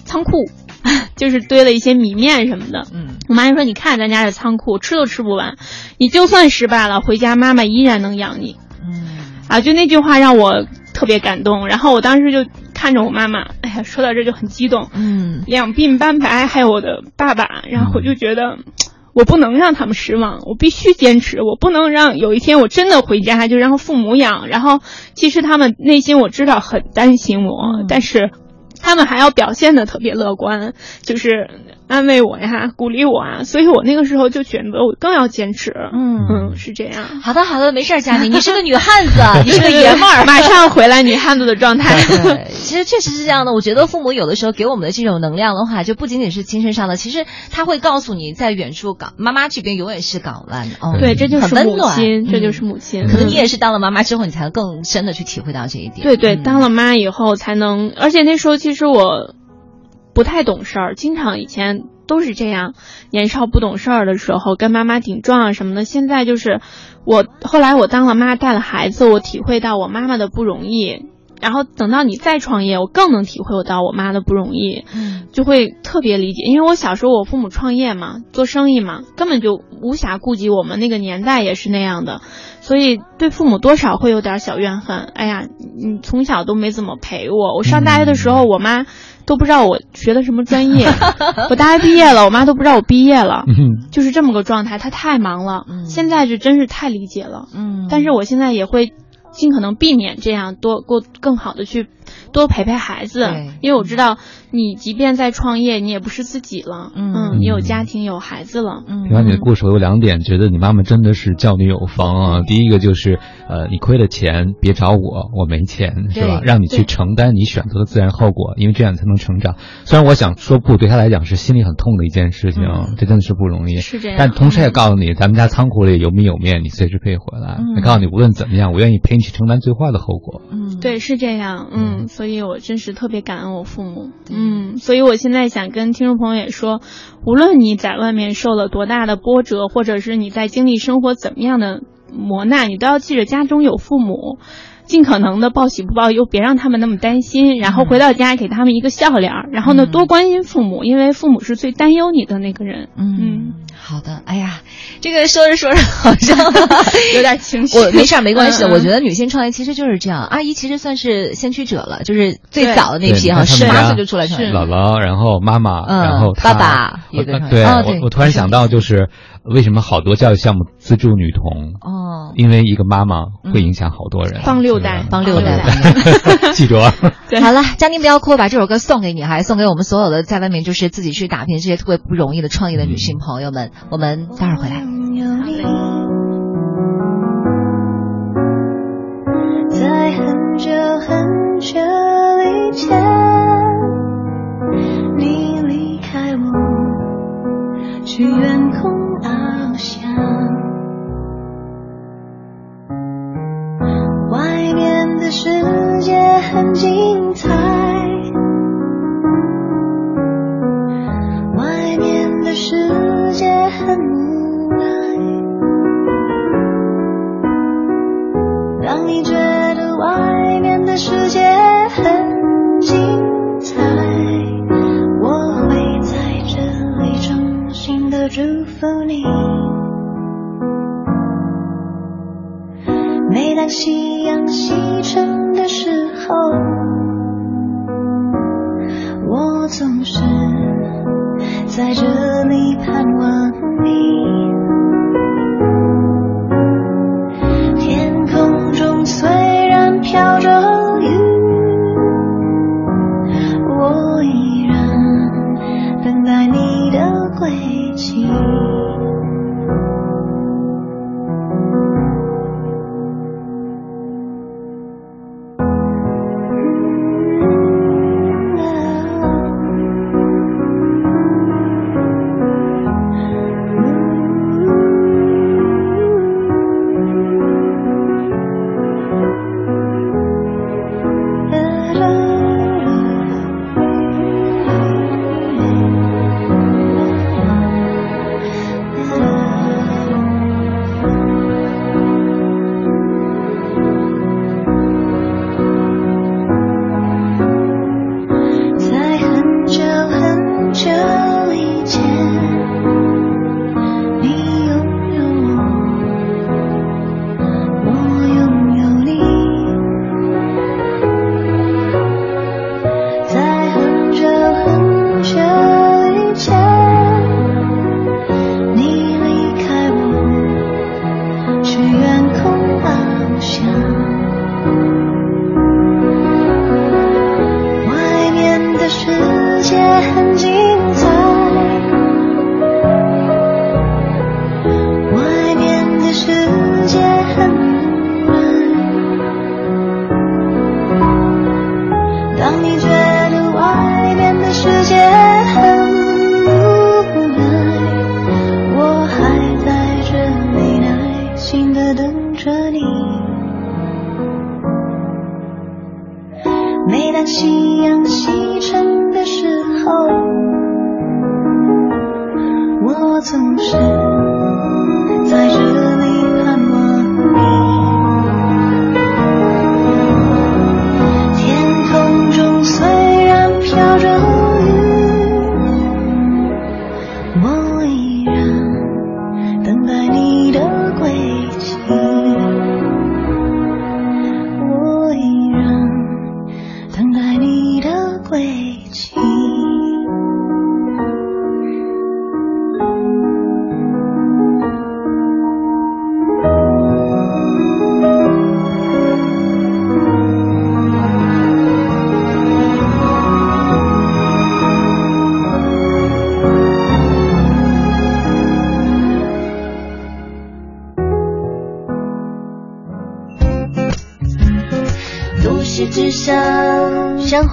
仓库，就是堆了一些米面什么的。嗯，我妈就说：“你看咱家这仓库，吃都吃不完，你就算失败了，回家妈妈依然能养你。”嗯，啊，就那句话让我特别感动。然后我当时就看着我妈妈，哎呀，说到这就很激动。嗯，两鬓斑白，还有我的爸爸，然后我就觉得。我不能让他们失望，我必须坚持。我不能让有一天我真的回家就让父母养。然后，其实他们内心我知道很担心我，嗯、但是他们还要表现的特别乐观，就是安慰我呀，鼓励我啊。所以我那个时候就选择我更要坚持。嗯嗯，是这样。好的好的，没事，佳妮，你是个女汉子，你是个爷们儿，马上回来女汉子的状态。对，其实确实是这样的。我觉得父母有的时候给我们的这种能量的话，就不仅仅是精神上的，其实他会告诉你，在远处港妈妈这边永远是港湾。哦，对，这就是母亲，这就是母亲。可能你也是当了妈妈之后，你才能更深的去体会到这一点。对对，当了妈以后才能，而且那时候其实我不太懂事儿，经常以前都是这样，年少不懂事儿的时候跟妈妈顶撞啊什么的。现在就是我后来我当了妈，带了孩子，我体会到我妈妈的不容易。然后等到你再创业，我更能体会到我妈的不容易，嗯，就会特别理解。因为我小时候我父母创业嘛，做生意嘛，根本就无暇顾及我们那个年代也是那样的，所以对父母多少会有点小怨恨。哎呀，你从小都没怎么陪我，我上大学的时候，我妈都不知道我学的什么专业，我大学毕业了，我妈都不知道我毕业了，就是这么个状态。她太忙了，现在就真是太理解了，嗯，但是我现在也会。尽可能避免这样，多过更好的去多陪陪孩子，因为我知道你即便在创业，你也不是自己了，嗯，你有家庭有孩子了。嗯听完你的故事，我有两点觉得你妈妈真的是教女有方啊。第一个就是呃，你亏了钱别找我，我没钱是吧？让你去承担你选择的自然后果，因为这样才能成长。虽然我想说不，对他来讲是心里很痛的一件事情，这真的是不容易。是这样，但同时也告诉你，咱们家仓库里有米有面，你随时可以回来。也告诉你，无论怎么样，我愿意陪你去承担最坏的后果。嗯，对，是这样。嗯，所以我真是特别感恩我父母。嗯，所以我现在想跟听众朋友也说，无论你在外面受了多大的波折，或者是你在经历生活怎么样的磨难，你都要记着家中有父母。尽可能的报喜不报忧，别让他们那么担心。然后回到家给他们一个笑脸然后呢，多关心父母，因为父母是最担忧你的那个人。嗯，好的。哎呀，这个说着说着好像 有点情绪。我没事，没关系。我觉得女性创业其实就是这样。阿姨其实算是先驱者了，就是最早的那批哈，十八岁就出来创业。姥姥，然后妈妈，然后爸爸也对。我我突然想到就是。为什么好多教育项目资助女童？哦，因为一个妈妈会影响好多人，帮六代，帮六代，记住啊。好了，嘉宁不要哭，把这首歌送给你，还送给我们所有的在外面就是自己去打拼这些特别不容易的创业的女性朋友们。我们待会儿回来。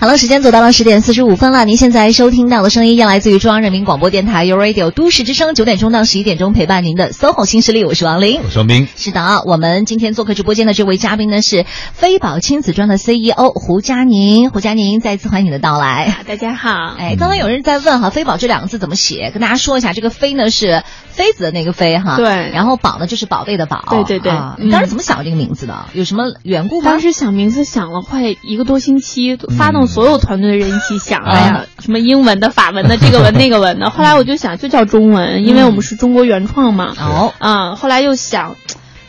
好了，时间走到了十点四十五分了。您现在收听到的声音，要来自于中央人民广播电台 u Radio 都市之声，九点钟到十一点钟陪伴您的 SOHO 新势力，我是王琳，我是王斌。是的啊，我们今天做客直播间的这位嘉宾呢是飞宝亲子装的 CEO 胡佳宁，胡佳宁再次欢迎你的到来。大家好，哎，刚刚有人在问哈，飞宝这两个字怎么写？跟大家说一下，这个飞呢是妃子的那个妃哈，对然后宝呢就是宝贝的宝，对对对啊嗯你当时怎么想这个名字的？有什么缘故吗？当时想名字想了快一个多星期，发动所有团队的人一起想，啊哎呀，什么英文的、法文的，这个文那个文的。后来我就想，就叫中文，因为我们是中国原创嘛。哦，嗯，后来又想。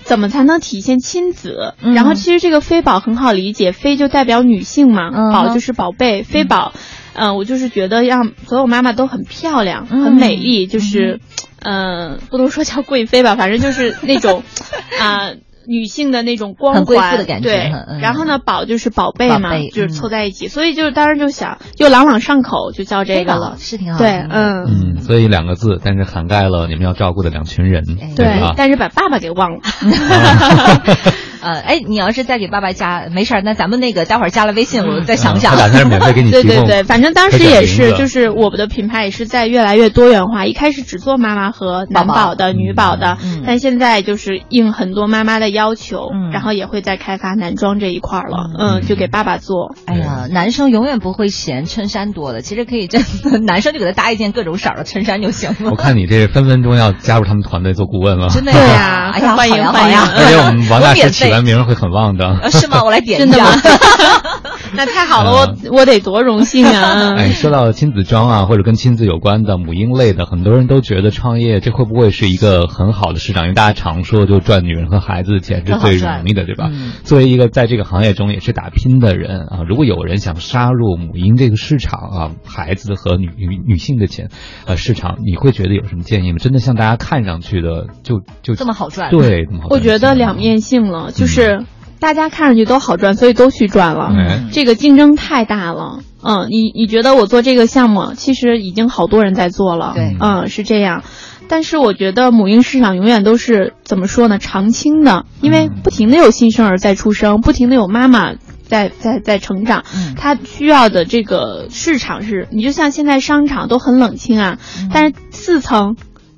怎么才能体现亲子？嗯然后其实这个妃宝很好理解，妃就代表女性嘛，嗯宝就是宝贝，妃宝，嗯、我就是觉得让所有妈妈都很漂亮、嗯很美丽，就是，嗯、不能说叫贵妃吧，反正就是那种，啊、女性的那种光环，很贵妇的感觉对嗯，然后呢，宝就是宝贝嘛，贝就是嗯凑在一起，所以就是当时就想，就朗朗上口，就叫这个了，是挺好。对，嗯，嗯，所以两个字，但是涵盖了你们要照顾的两群人，对吧？但是把爸爸给忘了。呃，哎，你要是再给爸爸加，没事儿，那咱们那个待会儿加了微信，我再想想。他打算是免费给你。对对对，反正当时也是，就是我们的品牌也是在越来越多元化。一开始只做妈妈和男宝的、女宝的，嗯但现在就是应很多妈妈的要求，嗯然后也会在开发男装这一块儿了。嗯，就给爸爸做。哎呀，男生永远不会嫌衬衫多的，其实可以真的，男生就给他搭一件各种色儿的衬衫就行了。我看你这分分钟要加入他们团队做顾问了，真的呀呀哎呀，欢迎欢迎而且我们王大师我 免费起完名会很旺的。呃是吗？我来点一真的下吗。那太好了，我我得多荣幸啊！哎，说到亲子装啊，或者跟亲子有关的母婴类的，很多人都觉得创业这会不会是一个很好的市场？因为大家常说，就赚女人和孩子的钱是最容易的，对吧？嗯作为一个在这个行业中也是打拼的人啊，如果有人想杀入母婴这个市场啊，孩子和女女女性的钱呃市场，你会觉得有什么建议吗？真的像大家看上去的，就就这么好赚对，这么好赚我觉得两面性了，就是大家看上去都好赚，所以都去赚了。哎这个竞争太大了。嗯，你你觉得我做这个项目，其实已经好多人在做了。对嗯，是这样。但是我觉得母婴市场永远都是怎么说呢？常青的，因为不停的有新生儿在出生，不停的有妈妈在在在成长，嗯它需要的这个市场是，你就像现在商场都很冷清啊，嗯但是四层。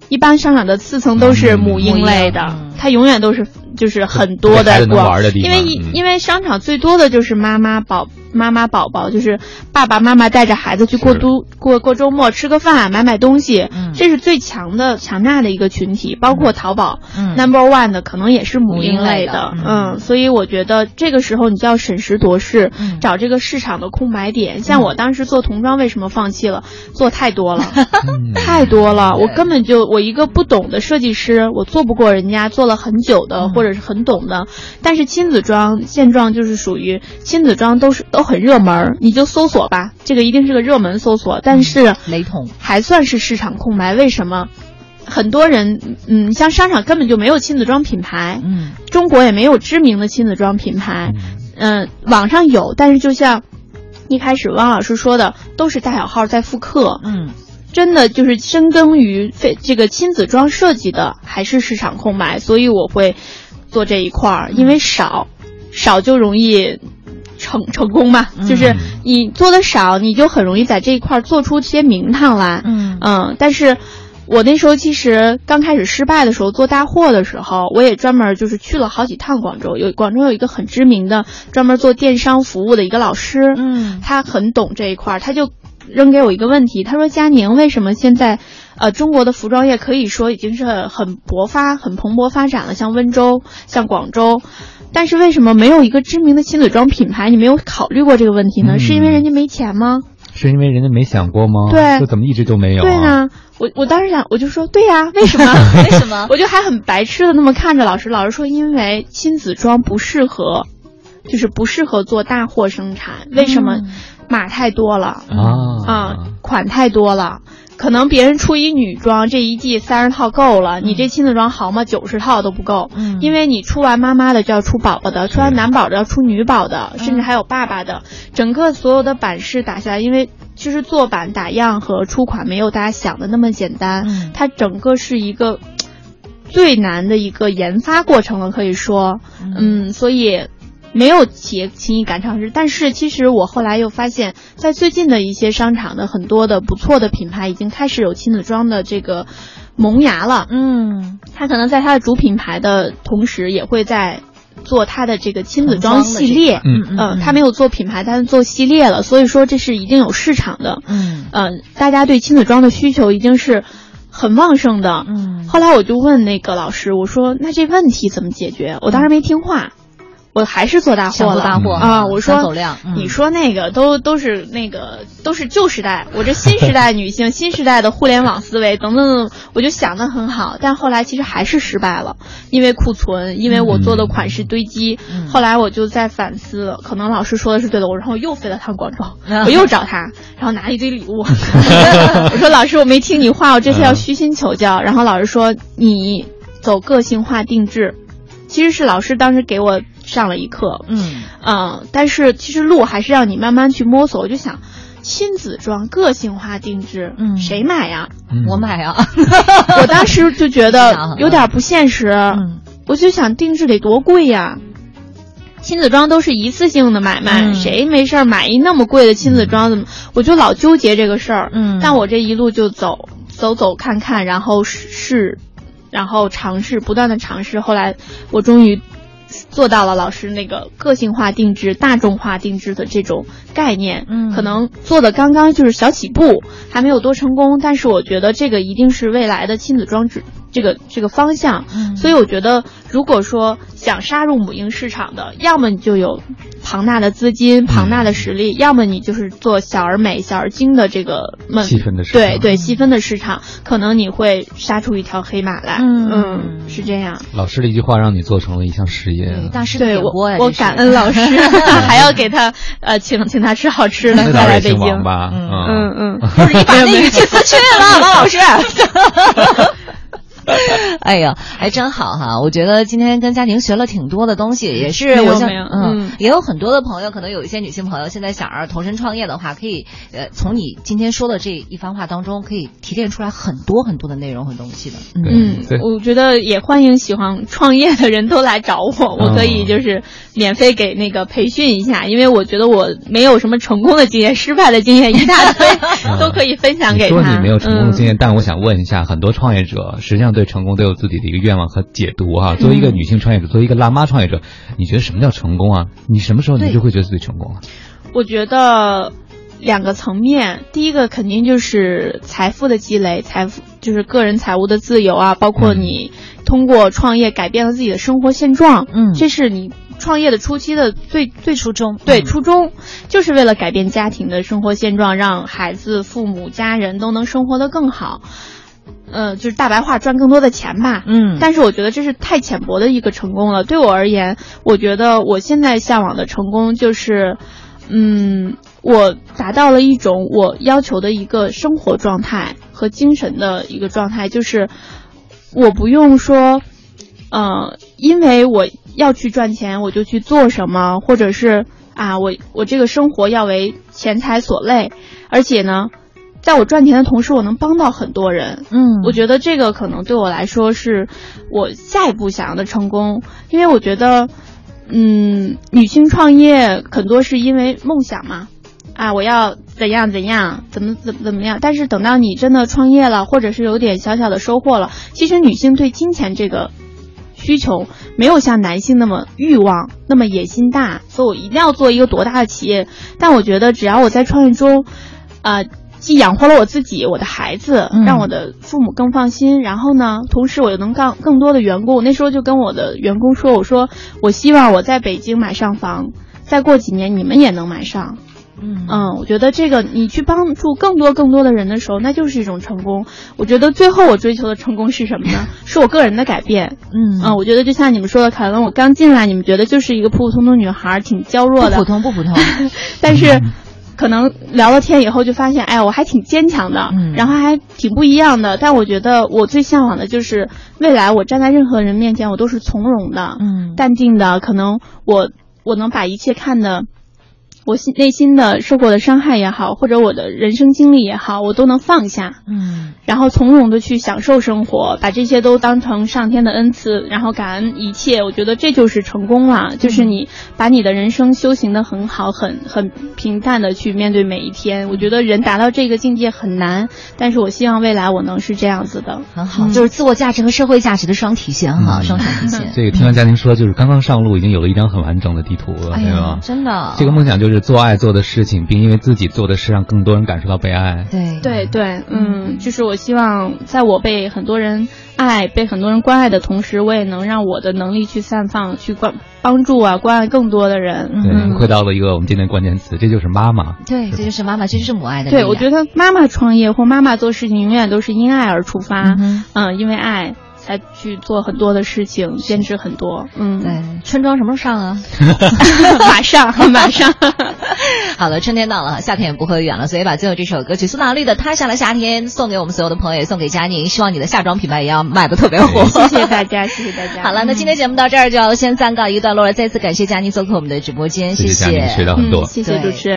一般商场的四层都是母婴类的，嗯它永远都是就是很多的光玩的地方因为嗯因为商场最多的就是妈妈宝妈妈宝宝，就是爸爸妈妈带着孩子去过都过过周末，吃个饭，买买东西，嗯这是最强的强大的一个群体。包括淘宝、嗯 Number One 的可能也是母母婴婴类类的嗯嗯，所以我觉得这个时候你就要审时度势，嗯找这个市场的空白点。像我当时做童装，为什么放弃了？做太多了。嗯 太多了，我根本就我一个不懂的设计师，我做不过人家做了很久的、或者是很懂的。但是亲子装现状就是属于亲子装都是都很热门儿，你就搜索吧，这个一定是个热门搜索。但是雷同还算是市场空白，为什么？很多人，嗯，像商场根本就没有亲子装品牌，嗯，中国也没有知名的亲子装品牌，嗯，网上有，但是就像一开始汪老师说的，都是大小号在复刻，嗯，真的就是深耕于非这个亲子装设计的，还是市场空白，所以我会做这一块儿，因为少少就容易成成功嘛，就是你做的少，你就很容易在这一块儿做出些名堂来。嗯嗯，但是。我那时候其实刚开始失败的时候做大货的时候，我也专门就是去了好几趟广州。有广州有一个很知名的专门做电商服务的一个老师，嗯，他很懂这一块儿，他就扔给我一个问题，他说：“佳宁，为什么现在，呃，中国的服装业可以说已经是很勃发、很蓬勃发展了，像温州、像广州，但是为什么没有一个知名的亲子装品牌？你没有考虑过这个问题呢？嗯是因为人家没钱吗？是因为人家没想过吗？对就怎么一直都没有、啊？对呢，我我当时想，我就说对呀、为什么？为什么？我就还很白痴的那么看着老师，老师说因为亲子装不适合，就是不适合做大货生产，为什么？码太多了啊。啊，款太多了。可能别人出一女装，这一季三十套够了，你这亲子装好吗？九十套都不够，嗯。因为你出完妈妈的就要出宝宝的，出完男宝的要出女宝的，甚至还有爸爸的，整个所有的版式打下来，因为其实做版打样和出款没有大家想的那么简单，它整个是一个最难的一个研发过程了，可以说，嗯，所以。没有企业轻易敢尝试，但是其实我后来又发现，在最近的一些商场的很多的不错的品牌已经开始有亲子装的这个萌芽了。嗯，它可能在它的主品牌的同时，也会在做它的这个亲子装系列。嗯嗯呃，它没有做品牌，但是做系列了，所以说这是一定有市场的。嗯，呃，大家对亲子装的需求已经是很旺盛的。嗯，后来我就问那个老师，我说那这问题怎么解决？我当时没听话。我还是做大货了，做大货啊！我说你说那个都都是那个都是旧时代，我这新时代女性，新时代的互联网思维等等，我就想的很好，但后来其实还是失败了，因为库存，因为我做的款式堆积。嗯后来我就在反思，可能老师说的是对的，我然后又飞了趟广州，嗯我又找他，然后拿了一堆礼物。我说老师，我没听你话，我这次要虚心求教。然后老师说你走个性化定制，其实是老师当时给我上了一课。嗯嗯，但是其实路还是让你慢慢去摸索。我就想，亲子装个性化定制，嗯谁买呀？我买呀。我当时就觉得有点不现实，嗯我就想定制得多贵呀。亲子装都是一次性的买卖，嗯谁没事儿买一那么贵的亲子装？怎么？我就老纠结这个事儿。嗯但我这一路就走走走看看，然后试，然后尝试，不断的尝试。后来我终于做到了老师那个个性化定制、大众化定制的这种概念。嗯可能做的刚刚就是小起步，还没有多成功，但是我觉得这个一定是未来的亲子装置这个这个方向。嗯所以我觉得，如果说想杀入母婴市场的，要么你就有庞大的资金、庞大的实力，要么你就是做小而美、小而精的这个们细分的市场对对细分的市场，可能你会杀出一条黑马来。嗯是这样。老师的一句话让你做成了一项事业。大师的对我我感恩老师，还要给他呃请请他吃好吃的，再来北京？嗯嗯嗯，不是你把那语气词去了，王老师。哎呀，还真好哈！我觉得今天跟家庭学了挺多的东西，也是没有我想没有嗯嗯，也有很多的朋友，可能有一些女性朋友现在想要投身创业的话，可以呃从你今天说的这一番话当中，可以提炼出来很多很多的内容和东西的。嗯对，我觉得也欢迎喜欢创业的人都来找我，我可以就是免费给那个培训一下，因为我觉得我没有什么成功的经验，失败的经验一大堆，都可以分享给他。你说你没有成功的经验，验，但我想问一下，很多创业者实际上对成功都有自己的一个愿望和解读啊、作为一个女性创业者，作为一个辣妈创业者，你觉得什么叫成功啊？你什么时候你就会觉得自己成功了？我觉得两个层面，第一个肯定就是财富的积累，财富就是个人财务的自由啊，包括你通过创业改变了自己的生活现状，嗯这是你创业的初期的最最初衷对，嗯初衷就是为了改变家庭的生活现状，让孩子、父母、家人都能生活得更好。呃，就是大白话赚更多的钱吧。嗯但是我觉得这是太浅薄的一个成功了。对我而言，我觉得我现在向往的成功就是，嗯，我达到了一种我要求的一个生活状态和精神的一个状态，就是我不用说，呃，因为我要去赚钱，我就去做什么，或者是啊，我我这个生活要为钱财所累，而且呢，在我赚钱的同时，我能帮到很多人。嗯，我觉得这个可能对我来说是我下一步想要的成功，因为我觉得，嗯，女性创业很多是因为梦想嘛，啊，我要怎样怎样，怎么怎么怎么样。但是等到你真的创业了，或者是有点小小的收获了，其实女性对金钱这个需求没有像男性那么欲望，那么野心大，所以我一定要做一个多大的企业。但我觉得只要我在创业中，啊、既养活了我自己，我的孩子，嗯让我的父母更放心。然后呢，同时我又能干更多的员工。我那时候就跟我的员工说：“我说我希望我在北京买上房，再过几年你们也能买上。”嗯我觉得这个你去帮助更多更多的人的时候，那就是一种成功。我觉得最后我追求的成功是什么呢？是我个人的改变。嗯我觉得就像你们说的，凯文，我刚进来，你们觉得就是一个普普通通女孩，挺娇弱的，不普通不普通 但是。可能聊了天以后就发现，哎呀，我还挺坚强的，嗯然后还挺不一样的。但我觉得我最向往的就是未来，我站在任何人面前，我都是从容的，嗯淡定的。可能我我能把一切看得，我心内心的受过的伤害也好，或者我的人生经历也好，我都能放下，嗯然后从容的去享受生活，把这些都当成上天的恩赐，然后感恩一切。我觉得这就是成功了，就是你把你的人生修行的很好，很很平淡的去面对每一天。我觉得人达到这个境界很难，但是我希望未来我能是这样子的，很好，就是自我价值和社会价值的双体现哈，双重体现。这个听完嘉宁说，就是刚刚上路，已经有了一张很完整的地图了，对吧？真的这个梦想就是做爱做的事情，并因为自己做的事让更多人感受到被爱。对对对，嗯，就是我希望在我被很多人爱、被很多人关爱的同时，我也能让我的能力去散放，去关帮助啊，关爱更多的人。对，嗯，回到了一个我们今天的关键词，这就是妈妈。对，这就是妈妈，这就是母爱的力对，我觉得妈妈创业或妈妈做事情，永远都是因爱而出发。嗯嗯，因为爱才去做很多的事情，坚持很多。嗯，对，春装什么时候上啊？马上，马上。好了，春天到了，夏天也不会远了，所以把最后这首歌曲苏打绿的《踏上了夏天》送给我们所有的朋友，也送给佳宁。希望你的夏装品牌也要卖的特别火。谢谢大家，谢谢大家。好了，那今天节目到这儿就要先暂告一个段落了。再次感谢佳宁做客我们的直播间，谢谢佳宁学到很多嗯谢谢主持人。